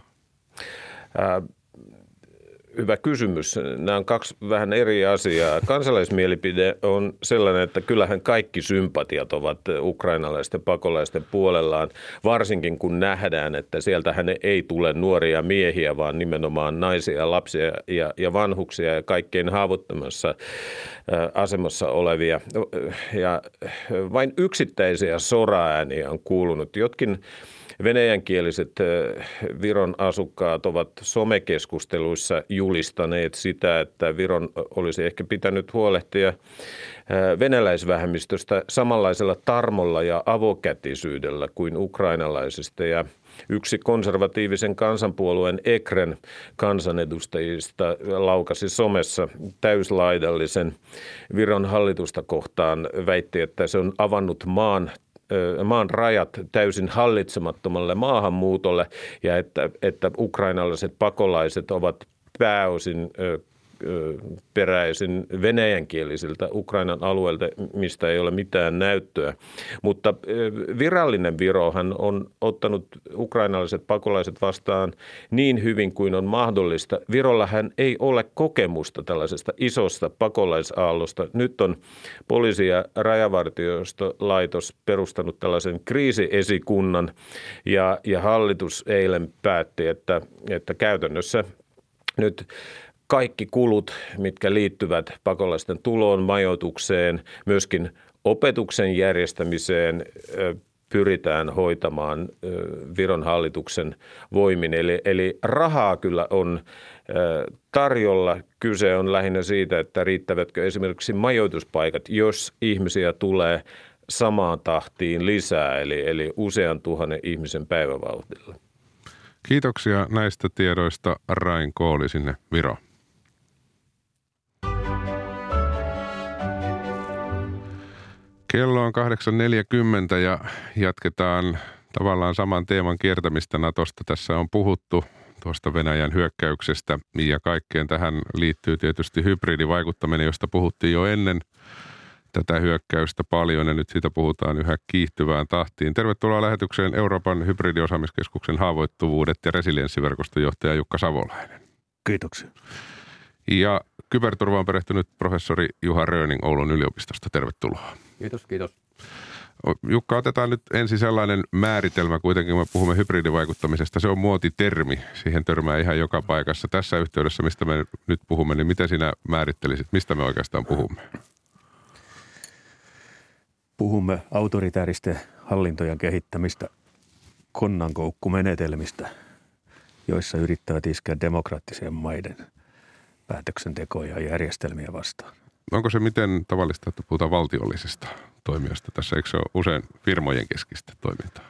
Hyvä kysymys. Nämä on kaksi vähän eri asiaa. Kansalaismielipide on sellainen, että kyllähän kaikki sympatiat ovat ukrainalaisten pakolaisten puolellaan, varsinkin kun nähdään, että sieltähän ei tule nuoria miehiä, vaan nimenomaan naisia, lapsia ja, ja vanhuksia ja kaikkein haavoittamassa asemassa olevia. Ja vain yksittäisiä soraääniä on kuulunut. Jotkin venäjänkieliset Viron asukkaat ovat somekeskusteluissa julistaneet sitä, että Viron olisi ehkä pitänyt huolehtia venäläisvähemmistöstä samanlaisella tarmolla ja avokätisyydellä kuin ukrainalaisista. Ja Yksi konservatiivisen kansanpuolueen Ekren kansanedustajista laukasi somessa täyslaidallisen Viron hallitusta kohtaan, väitti, että se on avannut maan maan rajat täysin hallitsemattomalle maahanmuutolle ja että, että ukrainalaiset pakolaiset ovat pääosin peräisin venäjänkielisiltä Ukrainan alueelta, mistä ei ole mitään näyttöä. Mutta virallinen Virohan on ottanut ukrainalaiset pakolaiset vastaan niin hyvin kuin on mahdollista. Virollahan ei ole kokemusta tällaisesta isosta pakolaisaallosta. Nyt on poliisi- ja rajavartiostolaitos perustanut tällaisen kriisiesikunnan ja, ja hallitus eilen päätti, että, että käytännössä nyt kaikki kulut, mitkä liittyvät pakolaisten tuloon, majoitukseen, myöskin opetuksen järjestämiseen pyritään hoitamaan Viron hallituksen voimin. Eli, eli rahaa kyllä on tarjolla. Kyse on lähinnä siitä, että riittävätkö esimerkiksi majoituspaikat, jos ihmisiä tulee samaan tahtiin lisää, eli, eli usean tuhannen ihmisen päivävauhdilla. Kiitoksia näistä tiedoista Rain Kooli sinne Viroon. Kello on 8.40 ja jatketaan tavallaan saman teeman kiertämistä Natosta. Tässä on puhuttu tuosta Venäjän hyökkäyksestä ja kaikkeen tähän liittyy tietysti hybridivaikuttaminen, josta puhuttiin jo ennen tätä hyökkäystä paljon ja nyt siitä puhutaan yhä kiihtyvään tahtiin. Tervetuloa lähetykseen Euroopan hybridiosaamiskeskuksen haavoittuvuudet ja resilienssiverkoston johtaja Jukka Savolainen. Kiitoksia. Ja kyberturvaan perehtynyt professori Juha Röning Oulun yliopistosta. Tervetuloa. Kiitos, kiitos. Jukka, otetaan nyt ensin sellainen määritelmä kuitenkin, kun me puhumme hybridivaikuttamisesta. Se on muotitermi, siihen törmää ihan joka paikassa. Tässä yhteydessä, mistä me nyt puhumme, niin miten sinä määrittelisit, mistä me oikeastaan puhumme? Puhumme autoritääristen hallintojen kehittämistä konnankoukkumenetelmistä, joissa yrittävät iskeä demokraattiseen maiden päätöksentekoja ja järjestelmiä vastaan onko se miten tavallista, että puhutaan valtiollisesta toimijasta tässä? Eikö se ole usein firmojen keskistä toimintaa?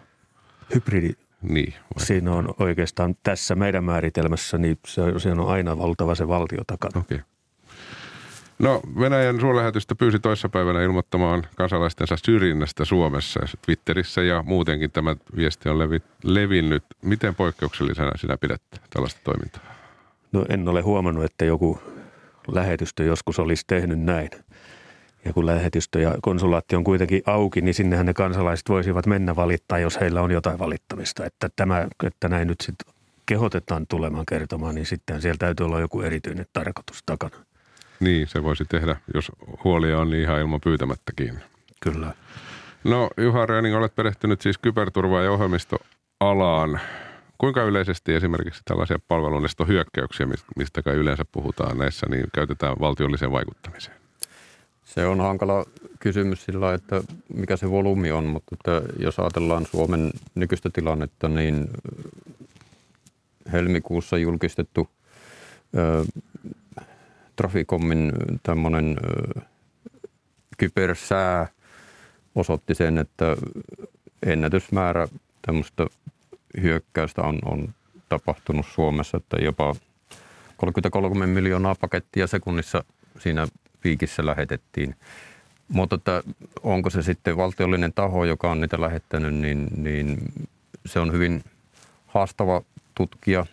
Hybridi. Niin. Vai? Siinä on oikeastaan tässä meidän määritelmässä, niin se, on aina valtava se valtio takana. Okei. Okay. No Venäjän suurlähetystä pyysi toissapäivänä ilmoittamaan kansalaistensa syrjinnästä Suomessa. Twitterissä ja muutenkin tämä viesti on levi, levinnyt. Miten poikkeuksellisena sinä pidät tällaista toimintaa? No en ole huomannut, että joku lähetystö joskus olisi tehnyt näin. Ja kun lähetystö ja konsulaatti on kuitenkin auki, niin sinnehän ne kansalaiset voisivat mennä valittaa, jos heillä on jotain valittamista. Että, tämä, että näin nyt sitten kehotetaan tulemaan kertomaan, niin sitten siellä täytyy olla joku erityinen tarkoitus takana. Niin, se voisi tehdä, jos huolia on niin ihan ilman pyytämättäkin. Kyllä. No Juha Reening, olet perehtynyt siis kyberturva- ja ohjelmistoalaan. Kuinka yleisesti esimerkiksi tällaisia palvelunestohyökkäyksiä, mistä kai yleensä puhutaan näissä, niin käytetään valtiolliseen vaikuttamiseen? Se on hankala kysymys sillä, että mikä se volyymi on, mutta että jos ajatellaan Suomen nykyistä tilannetta, niin helmikuussa julkistettu ö, Traficomin tämmöinen kybersää osoitti sen, että ennätysmäärä tämmöistä hyökkäystä on, on tapahtunut Suomessa, että jopa 33 miljoonaa pakettia sekunnissa siinä viikissä lähetettiin. Mutta että onko se sitten valtiollinen taho, joka on niitä lähettänyt, niin, niin se on hyvin haastava tutkia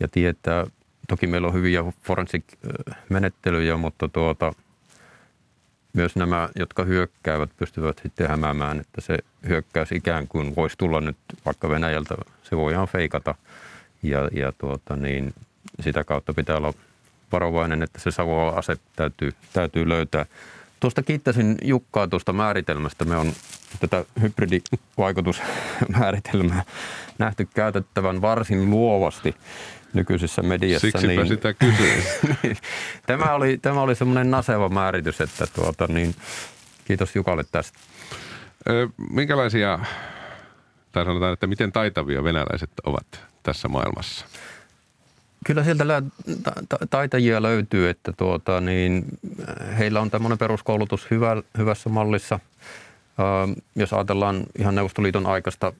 ja tietää. Toki meillä on hyviä forensik-menettelyjä, mutta tuota, myös nämä, jotka hyökkäävät, pystyvät sitten hämäämään, että se hyökkäys ikään kuin voisi tulla nyt vaikka Venäjältä, se voi ihan feikata. Ja, ja tuota, niin sitä kautta pitää olla varovainen, että se savoa ase täytyy, täytyy löytää. Tuosta kiittäisin Jukkaa tuosta määritelmästä. Me on tätä hybridivaikutusmääritelmää nähty käytettävän varsin luovasti nykyisessä mediassa. Siksipä niin, sitä kysyin. *laughs* Niin, tämä oli, tämä oli semmoinen naseva määritys, että tuota, niin, kiitos Jukalle tästä. Minkälaisia tai sanotaan, että miten taitavia venäläiset ovat tässä maailmassa? Kyllä sieltä lä- ta- taitajia löytyy, että tuota, niin heillä on tämmöinen peruskoulutus hyvä, hyvässä mallissa. Jos ajatellaan ihan Neuvostoliiton aikaista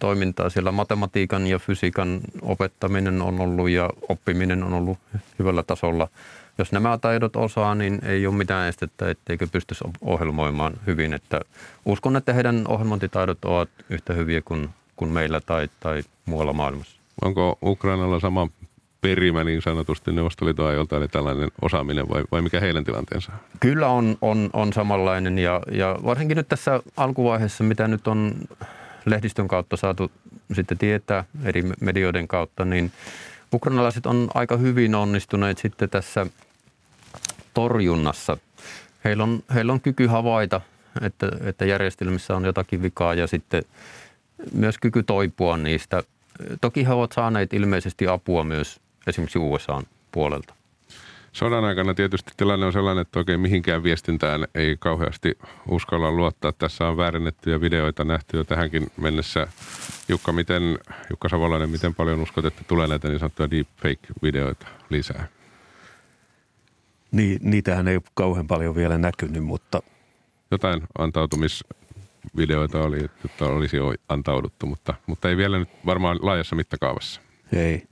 toimintaa, siellä matematiikan ja fysiikan opettaminen on ollut ja oppiminen on ollut hyvällä tasolla. Jos nämä taidot osaa, niin ei ole mitään estettä, etteikö pystyisi ohjelmoimaan hyvin. Että uskon, että heidän ohjelmointitaidot ovat yhtä hyviä kuin, kuin meillä tai, tai muualla maailmassa. Onko Ukrainalla sama perimä niin sanotusti Neuvostoliiton ajolta, eli tällainen osaaminen vai, vai mikä heidän tilanteensa? Kyllä on, on, on samanlainen ja, ja varsinkin nyt tässä alkuvaiheessa, mitä nyt on lehdistön kautta saatu sitten tietää eri medioiden kautta, niin ukrainalaiset on aika hyvin onnistuneet sitten tässä torjunnassa. Heillä on, heillä on kyky havaita, että, että järjestelmissä on jotakin vikaa ja sitten myös kyky toipua niistä. Toki he ovat saaneet ilmeisesti apua myös esimerkiksi USAn puolelta. Sodan aikana tietysti tilanne on sellainen, että oikein mihinkään viestintään ei kauheasti uskalla luottaa. Tässä on väärennettyjä videoita nähty jo tähänkin mennessä. Jukka, miten, Jukka Savolainen, miten paljon uskot, että tulee näitä niin sanottuja deepfake-videoita lisää? Niin, niitähän ei ole kauhean paljon vielä näkynyt, mutta... Jotain antautumisvideoita oli, että olisi jo antauduttu, mutta, mutta ei vielä nyt varmaan laajassa mittakaavassa. Ei.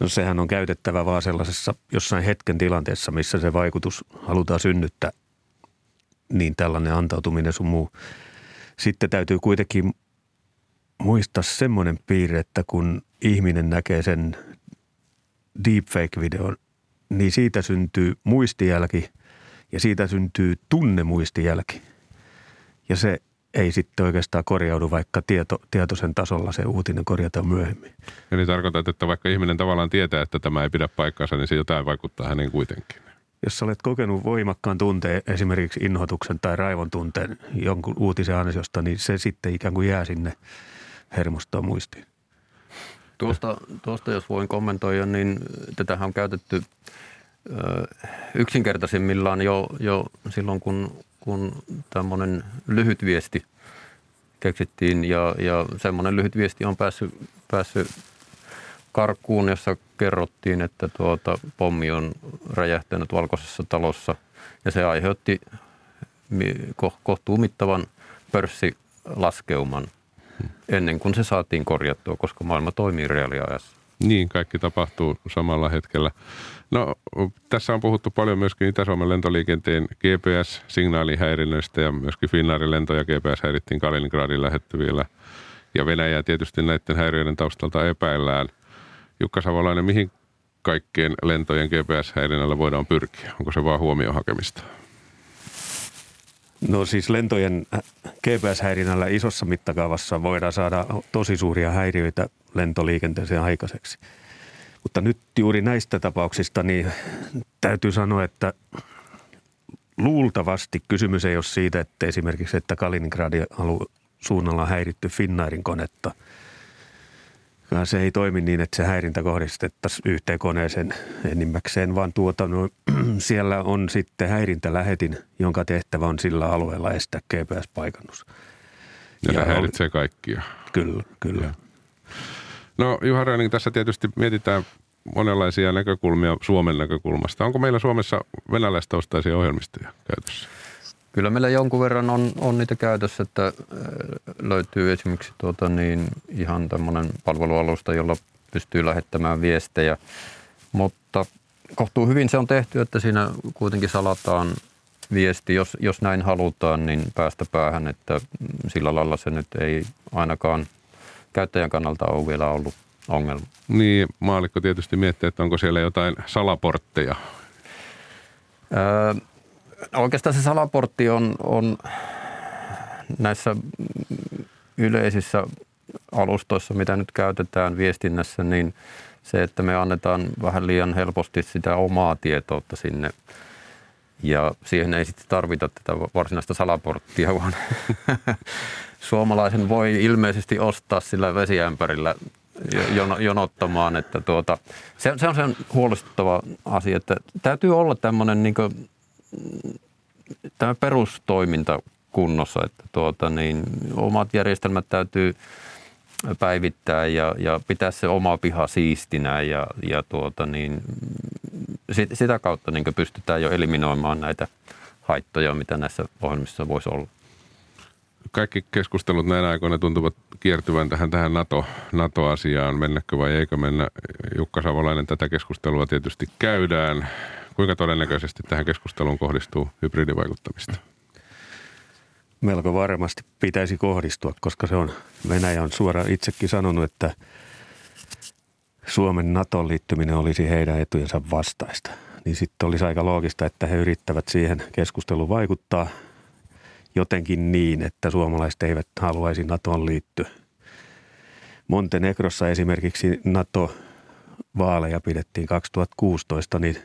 No sehän on käytettävä vaan sellaisessa jossain hetken tilanteessa, missä se vaikutus halutaan synnyttää, niin tällainen antautuminen sun muu. Sitten täytyy kuitenkin muistaa semmoinen piirre, että kun ihminen näkee sen deepfake-videon, niin siitä syntyy muistijälki ja siitä syntyy tunnemuistijälki. Ja se ei sitten oikeastaan korjaudu, vaikka tieto, tietoisen tasolla se uutinen korjataan myöhemmin. Eli tarkoitat, että vaikka ihminen tavallaan tietää, että tämä ei pidä paikkaansa, niin se jotain vaikuttaa hänen kuitenkin. Jos olet kokenut voimakkaan tunteen, esimerkiksi inhotuksen tai raivon tunteen jonkun uutisen ansiosta, niin se sitten ikään kuin jää sinne hermostoon muistiin. Tuosta, tuosta jos voin kommentoida, niin tätähän on käytetty yksinkertaisimmillaan jo, jo silloin, kun kun tämmöinen lyhyt viesti keksittiin ja, ja semmoinen lyhyt viesti on päässyt, päässyt karkuun, jossa kerrottiin, että tuota, pommi on räjähtänyt valkoisessa talossa ja se aiheutti kohtuumittavan pörssilaskeuman ennen kuin se saatiin korjattua, koska maailma toimii reaaliajassa. Niin, kaikki tapahtuu samalla hetkellä. No, tässä on puhuttu paljon myöskin Itä-Suomen lentoliikenteen GPS-signaalihäirinnöistä ja myöskin Finnairin lentoja GPS häirittiin Kaliningradin lähettyvillä. Ja Venäjää tietysti näiden häiriöiden taustalta epäillään. Jukka Savolainen, mihin kaikkeen lentojen GPS-häirinnällä voidaan pyrkiä? Onko se vaan huomioon hakemista? No siis lentojen GPS-häirinnällä isossa mittakaavassa voidaan saada tosi suuria häiriöitä lentoliikenteeseen aikaiseksi. Mutta nyt juuri näistä tapauksista niin täytyy sanoa, että luultavasti kysymys ei ole siitä, että esimerkiksi, että Kaliningradin alu suunnalla on häiritty Finnairin konetta. Se ei toimi niin, että se häirintä kohdistettaisiin yhteen koneeseen enimmäkseen, vaan tuota, no, *clears throat* siellä on sitten häirintälähetin, jonka tehtävä on sillä alueella estää GPS-paikannus. Ja, ja se häiritsee kaikkia. Kyllä, kyllä. Ja. No Juha Röning, tässä tietysti mietitään monenlaisia näkökulmia Suomen näkökulmasta. Onko meillä Suomessa venäläistaustaisia ohjelmistoja käytössä? Kyllä meillä jonkun verran on, on niitä käytössä, että äh, löytyy esimerkiksi tuota niin, ihan tämmöinen palvelualusta, jolla pystyy lähettämään viestejä. Mutta kohtuu hyvin se on tehty, että siinä kuitenkin salataan viesti, jos, jos näin halutaan, niin päästä päähän, että sillä lailla se nyt ei ainakaan käyttäjän kannalta ole vielä ollut ongelma. Niin, maalikko tietysti miettii, että onko siellä jotain salaportteja. Öö, oikeastaan se salaportti on, on näissä yleisissä alustoissa, mitä nyt käytetään viestinnässä, niin se, että me annetaan vähän liian helposti sitä omaa tietoutta sinne. Ja siihen ei sitten tarvita tätä varsinaista salaporttia, *laughs* vaan suomalaisen voi ilmeisesti ostaa sillä vesiämpärillä jonottamaan. Että tuota, se, se on sen huolestuttava asia, että täytyy olla tämmöinen niin kuin, tämä perustoiminta kunnossa, että tuota, niin, omat järjestelmät täytyy päivittää ja, ja pitää se oma piha siistinä ja, ja tuota niin, sit, sitä kautta niin pystytään jo eliminoimaan näitä haittoja, mitä näissä ohjelmissa voisi olla. Kaikki keskustelut näinä aikoina tuntuvat kiertyvän tähän, tähän NATO, NATO-asiaan. Mennäkö vai eikö mennä? Jukka Savolainen, tätä keskustelua tietysti käydään. Kuinka todennäköisesti tähän keskusteluun kohdistuu hybridivaikuttamista? melko varmasti pitäisi kohdistua, koska se on, Venäjä on suora itsekin sanonut, että Suomen NATOon liittyminen olisi heidän etujensa vastaista. Niin sitten olisi aika loogista, että he yrittävät siihen keskusteluun vaikuttaa jotenkin niin, että suomalaiset eivät haluaisi NATOon liittyä. Montenegrossa esimerkiksi NATO-vaaleja pidettiin 2016, niin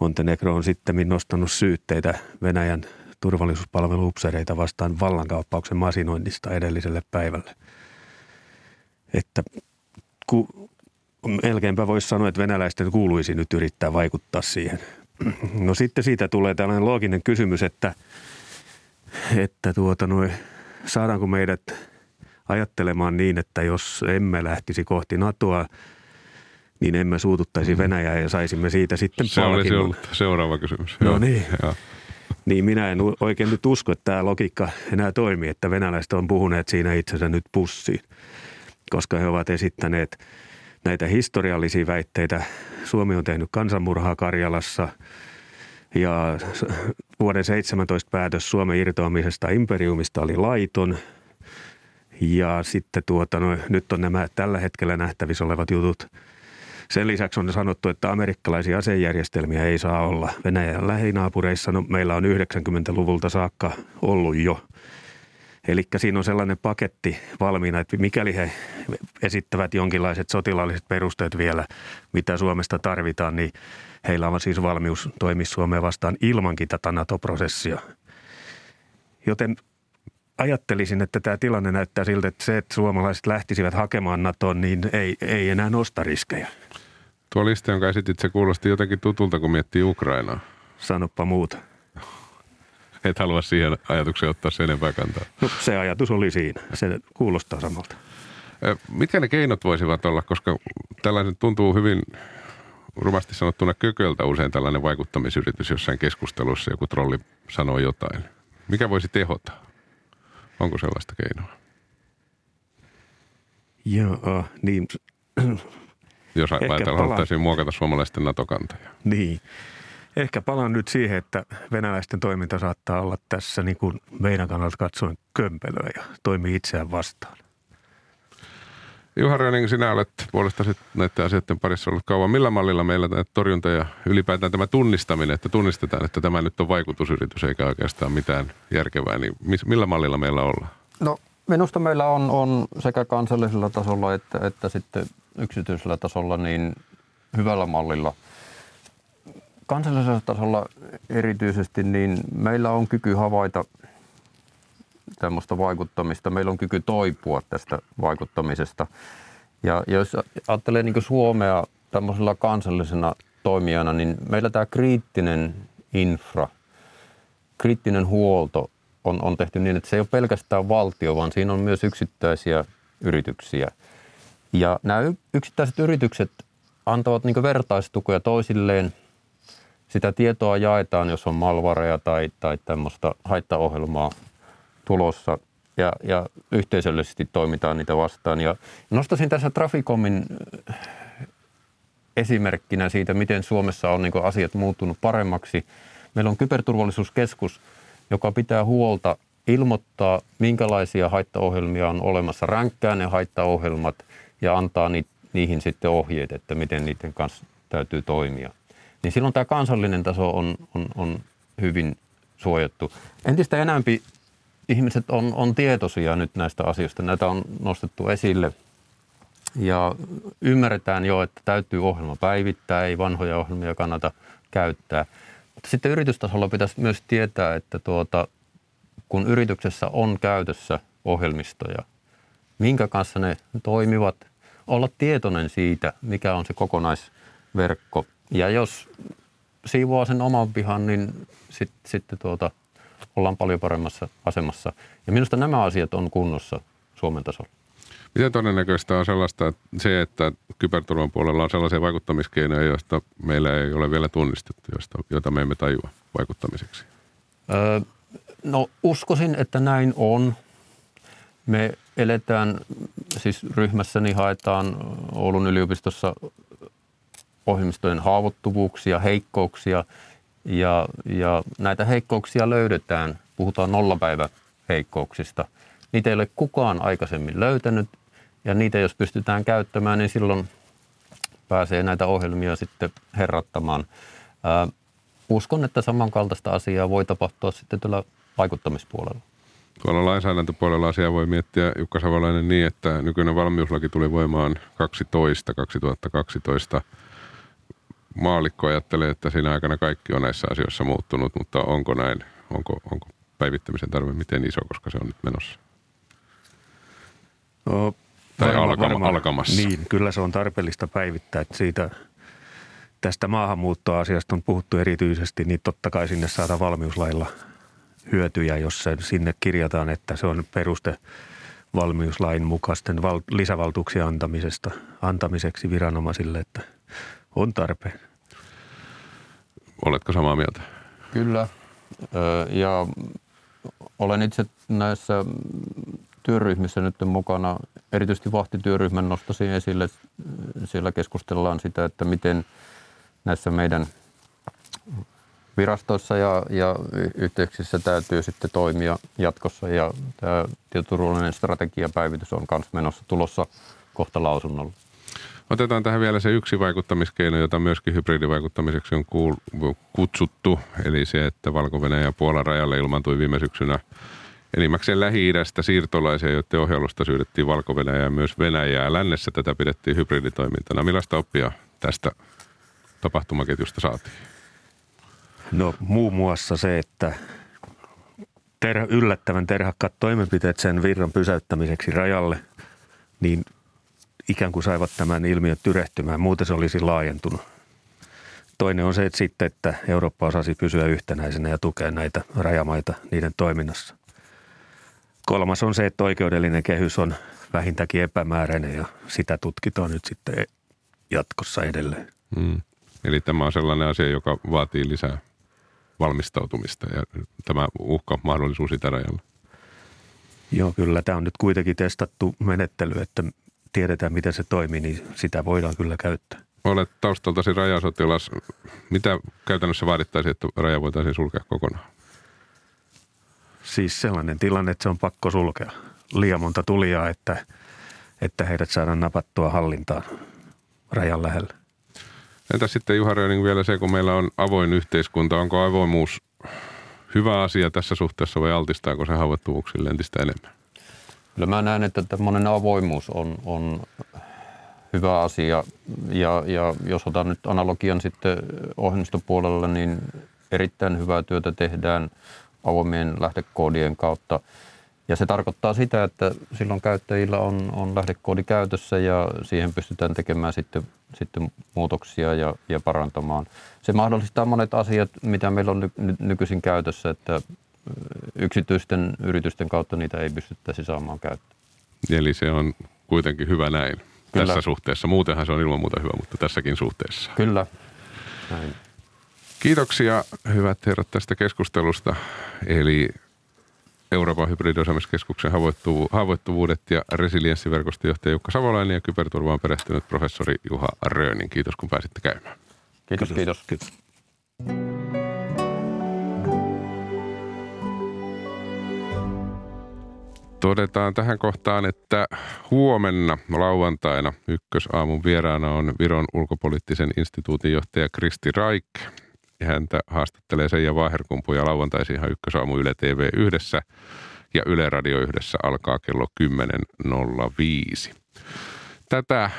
Montenegro on sitten nostanut syytteitä Venäjän turvallisuuspalveluupseereita vastaan vallankaappauksen masinoinnista edelliselle päivälle. Että ku, melkeinpä voisi sanoa, että venäläisten kuuluisi nyt yrittää vaikuttaa siihen. No sitten siitä tulee tällainen looginen kysymys, että, että tuota noi, saadaanko meidät ajattelemaan niin, että jos emme lähtisi kohti NATOa, niin emme suututtaisi mm. Venäjää ja saisimme siitä sitten Se olisi ollut seuraava kysymys. No Joo. niin. Joo. Niin minä en oikein nyt usko, että tämä logiikka enää toimii, että venäläiset on puhuneet siinä itsensä nyt pussiin, koska he ovat esittäneet näitä historiallisia väitteitä. Suomi on tehnyt kansanmurhaa Karjalassa ja vuoden 17 päätös Suomen irtoamisesta imperiumista oli laiton. Ja sitten tuota, no, nyt on nämä tällä hetkellä nähtävissä olevat jutut – sen lisäksi on sanottu, että amerikkalaisia asejärjestelmiä ei saa olla. Venäjän lähinaapureissa no, meillä on 90-luvulta saakka ollut jo. Eli siinä on sellainen paketti valmiina, että mikäli he esittävät jonkinlaiset sotilaalliset perusteet vielä, mitä Suomesta tarvitaan, niin heillä on siis valmius toimia Suomeen vastaan ilmankin tätä NATO-prosessia. Joten ajattelisin, että tämä tilanne näyttää siltä, että se, että suomalaiset lähtisivät hakemaan NATOon, niin ei, ei enää nosta riskejä. Tuo lista, jonka esitit, se kuulosti jotenkin tutulta, kun miettii Ukrainaa. Sanoppa muuta. Et halua siihen ajatukseen ottaa sen enempää kantaa. No, se ajatus oli siinä. Se kuulostaa samalta. Mitkä ne keinot voisivat olla, koska tällainen tuntuu hyvin rumasti sanottuna kököltä usein tällainen vaikuttamisyritys jossain keskustelussa, joku trolli sanoo jotain. Mikä voisi tehota? Onko sellaista keinoa? Joo, niin. Jos ajatellaan, haluttaisiin muokata suomalaisten NATO-kantoja. Niin. Ehkä palaan nyt siihen, että venäläisten toiminta saattaa olla tässä niin kuin meidän kannalta katsoen kömpelöä ja toimii itseään vastaan. Juha Röning, sinä olet puolestasi näiden asioiden parissa ollut kauan. Millä mallilla meillä tämä torjunta ja ylipäätään tämä tunnistaminen, että tunnistetaan, että tämä nyt on vaikutusyritys eikä oikeastaan mitään järkevää, niin millä mallilla meillä ollaan? No minusta meillä on, on sekä kansallisella tasolla että, että sitten yksityisellä tasolla niin hyvällä mallilla. Kansallisella tasolla erityisesti niin meillä on kyky havaita tämmöistä vaikuttamista. Meillä on kyky toipua tästä vaikuttamisesta. Ja jos ajattelee niin Suomea tämmöisellä kansallisena toimijana, niin meillä tämä kriittinen infra, kriittinen huolto on, on tehty niin, että se ei ole pelkästään valtio, vaan siinä on myös yksittäisiä yrityksiä. Ja nämä yksittäiset yritykset antavat niin vertaistukoja toisilleen. Sitä tietoa jaetaan, jos on malvareja tai, tai tämmöistä haittaohjelmaa tulossa ja, ja yhteisöllisesti toimitaan niitä vastaan. Ja nostasin tässä Traficomin äh, esimerkkinä siitä, miten Suomessa on niin asiat muuttunut paremmaksi. Meillä on kyberturvallisuuskeskus, joka pitää huolta, ilmoittaa, minkälaisia haittaohjelmia on olemassa, ränkkää ne haittaohjelmat ja antaa ni, niihin sitten ohjeet, että miten niiden kanssa täytyy toimia. Niin silloin tämä kansallinen taso on, on, on hyvin suojattu. Entistä enempi ihmiset on, on tietoisia nyt näistä asioista. Näitä on nostettu esille ja ymmärretään jo, että täytyy ohjelma päivittää, ei vanhoja ohjelmia kannata käyttää. Mutta sitten yritystasolla pitäisi myös tietää, että tuota, kun yrityksessä on käytössä ohjelmistoja, minkä kanssa ne toimivat, olla tietoinen siitä, mikä on se kokonaisverkko. Ja jos siivoaa sen oman pihan, niin sitten sit tuota, ollaan paljon paremmassa asemassa. Ja minusta nämä asiat on kunnossa Suomen tasolla. Miten todennäköistä on sellaista, että se, että kyberturvan puolella on sellaisia vaikuttamiskeinoja, joista meillä ei ole vielä tunnistettu, joista, joita me emme tajua vaikuttamiseksi? Öö, no uskoisin, että näin on. Me eletään, siis ryhmässäni haetaan Oulun yliopistossa ohjelmistojen haavoittuvuuksia, heikkouksia ja, ja näitä heikkouksia löydetään. Puhutaan nollapäivä heikkouksista. Niitä ei ole kukaan aikaisemmin löytänyt ja niitä jos pystytään käyttämään, niin silloin pääsee näitä ohjelmia sitten herrattamaan. Ää, uskon, että samankaltaista asiaa voi tapahtua sitten tällä vaikuttamispuolella. Tuolla lainsäädäntöpuolella asiaa voi miettiä Jukka Savolainen niin, että nykyinen valmiuslaki tuli voimaan 12 2012. Maalikko ajattelee, että siinä aikana kaikki on näissä asioissa muuttunut, mutta onko näin? Onko, onko päivittämisen tarve miten iso, koska se on nyt menossa? No, tai varma, alkama, varma, alkamassa. Niin, kyllä se on tarpeellista päivittää, että siitä tästä maahanmuuttoasiasta on puhuttu erityisesti, niin totta kai sinne saada valmiuslailla hyötyjä, jos se sinne kirjataan, että se on peruste valmiuslain mukaisten val- lisävaltuuksien antamisesta, antamiseksi viranomaisille, että on tarpeen. Oletko samaa mieltä? Kyllä. Ja olen itse näissä työryhmissä nyt mukana. Erityisesti vahtityöryhmän nostaisin esille. Siellä keskustellaan sitä, että miten näissä meidän virastoissa ja, ja yhteyksissä täytyy sitten toimia jatkossa. Ja tämä tietoturvallinen strategiapäivitys on myös menossa tulossa kohta lausunnolla. Otetaan tähän vielä se yksi vaikuttamiskeino, jota myöskin hybridivaikuttamiseksi on kutsuttu, eli se, että valko ja Puolan rajalle ilmaantui viime syksynä enimmäkseen Lähi-idästä siirtolaisia, joiden ohjailusta syydettiin valko ja myös Venäjää. Lännessä tätä pidettiin hybriditoimintana. Millaista oppia tästä tapahtumaketjusta saatiin? No muun muassa se, että terha, yllättävän terhakkaat toimenpiteet sen virran pysäyttämiseksi rajalle, niin ikään kuin saivat tämän ilmiön tyrehtymään. Muuten se olisi laajentunut. Toinen on se, että sitten, että Eurooppa osasi pysyä yhtenäisenä ja tukea näitä rajamaita niiden toiminnassa. Kolmas on se, että oikeudellinen kehys on vähintäänkin epämääräinen ja sitä tutkitaan nyt sitten jatkossa edelleen. Hmm. Eli tämä on sellainen asia, joka vaatii lisää valmistautumista ja tämä uhka mahdollisuus itärajalla. Joo, kyllä tämä on nyt kuitenkin testattu menettely, että tiedetään miten se toimii, niin sitä voidaan kyllä käyttää. Olet taustaltasi rajasotilas. Mitä käytännössä vaadittaisiin, että raja voitaisiin sulkea kokonaan? Siis sellainen tilanne, että se on pakko sulkea. Liian monta tulijaa, että, että heidät saadaan napattua hallintaan rajan lähellä. Entä sitten Juha Röning vielä se, kun meillä on avoin yhteiskunta, onko avoimuus hyvä asia tässä suhteessa vai altistaako se haavoittuvuuksille entistä enemmän? Kyllä mä näen, että tämmöinen avoimuus on, on hyvä asia ja, ja jos otan nyt analogian sitten ohjelmistopuolella, niin erittäin hyvää työtä tehdään avoimien lähdekoodien kautta. Ja se tarkoittaa sitä, että silloin käyttäjillä on, on lähdekoodi käytössä ja siihen pystytään tekemään sitten, sitten muutoksia ja, ja parantamaan. Se mahdollistaa monet asiat, mitä meillä on ny, nykyisin käytössä, että yksityisten yritysten kautta niitä ei pystyttäisi saamaan käyttöön. Eli se on kuitenkin hyvä näin Kyllä. tässä suhteessa. Muutenhan se on ilman muuta hyvä, mutta tässäkin suhteessa. Kyllä. Näin. Kiitoksia hyvät herrat tästä keskustelusta. Eli Euroopan hybridiosaamiskeskuksen haavoittuvuudet ja resilienssiverkoston johtaja Jukka Savolainen ja kyberturvaan perehtynyt professori Juha Röönin. Kiitos kun pääsitte käymään. Kiitos, kiitos. kiitos. Todetaan tähän kohtaan, että huomenna lauantaina ykkösaamun vieraana on Viron ulkopoliittisen instituutin johtaja Kristi Raik ja häntä haastattelee Seija Vaherkumpu ja lauantaisin ihan ykkösaamu Yle TV yhdessä ja Yle Radio yhdessä alkaa kello 10.05. Tätä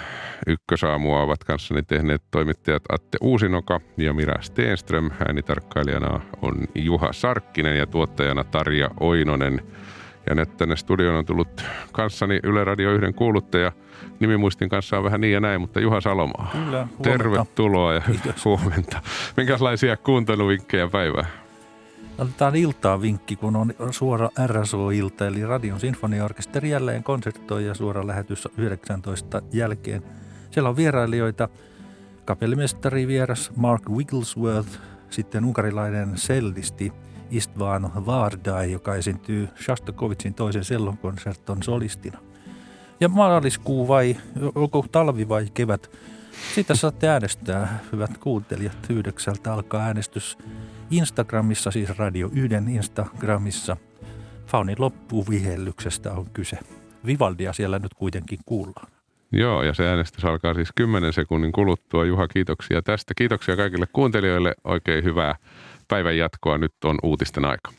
ykkösaamua ovat kanssani tehneet toimittajat Atte Uusinoka ja Mira Steenström. Äänitarkkailijana on Juha Sarkkinen ja tuottajana Tarja Oinonen – ja nyt tänne studioon on tullut kanssani Yle Radio 1 kuuluttaja. Nimimuistin kanssa on vähän niin ja näin, mutta Juha Salomaa. Kyllä, huomenta. Tervetuloa ja Kiitos. huomenta. Minkälaisia kuunteluvinkkejä päivää? Otetaan iltaa vinkki, kun on suora RSO-ilta, eli Radion Sinfoniaorkesteri jälleen konserttoi ja suora lähetys 19 jälkeen. Siellä on vierailijoita, kapellimestari vieras Mark Wigglesworth, sitten unkarilainen sellisti Istvan Vardai, joka esiintyy Shostakovichin toisen sellonkonserton solistina. Ja maaliskuu vai, onko talvi vai kevät? Siitä saatte äänestää, hyvät kuuntelijat. Yhdeksältä alkaa äänestys Instagramissa, siis Radio 1 Instagramissa. Faunin loppuvihellyksestä on kyse. Vivaldia siellä nyt kuitenkin kuullaan. Joo, ja se äänestys alkaa siis 10 sekunnin kuluttua. Juha, kiitoksia tästä. Kiitoksia kaikille kuuntelijoille. Oikein hyvää päivän jatkoa. Nyt on uutisten aika.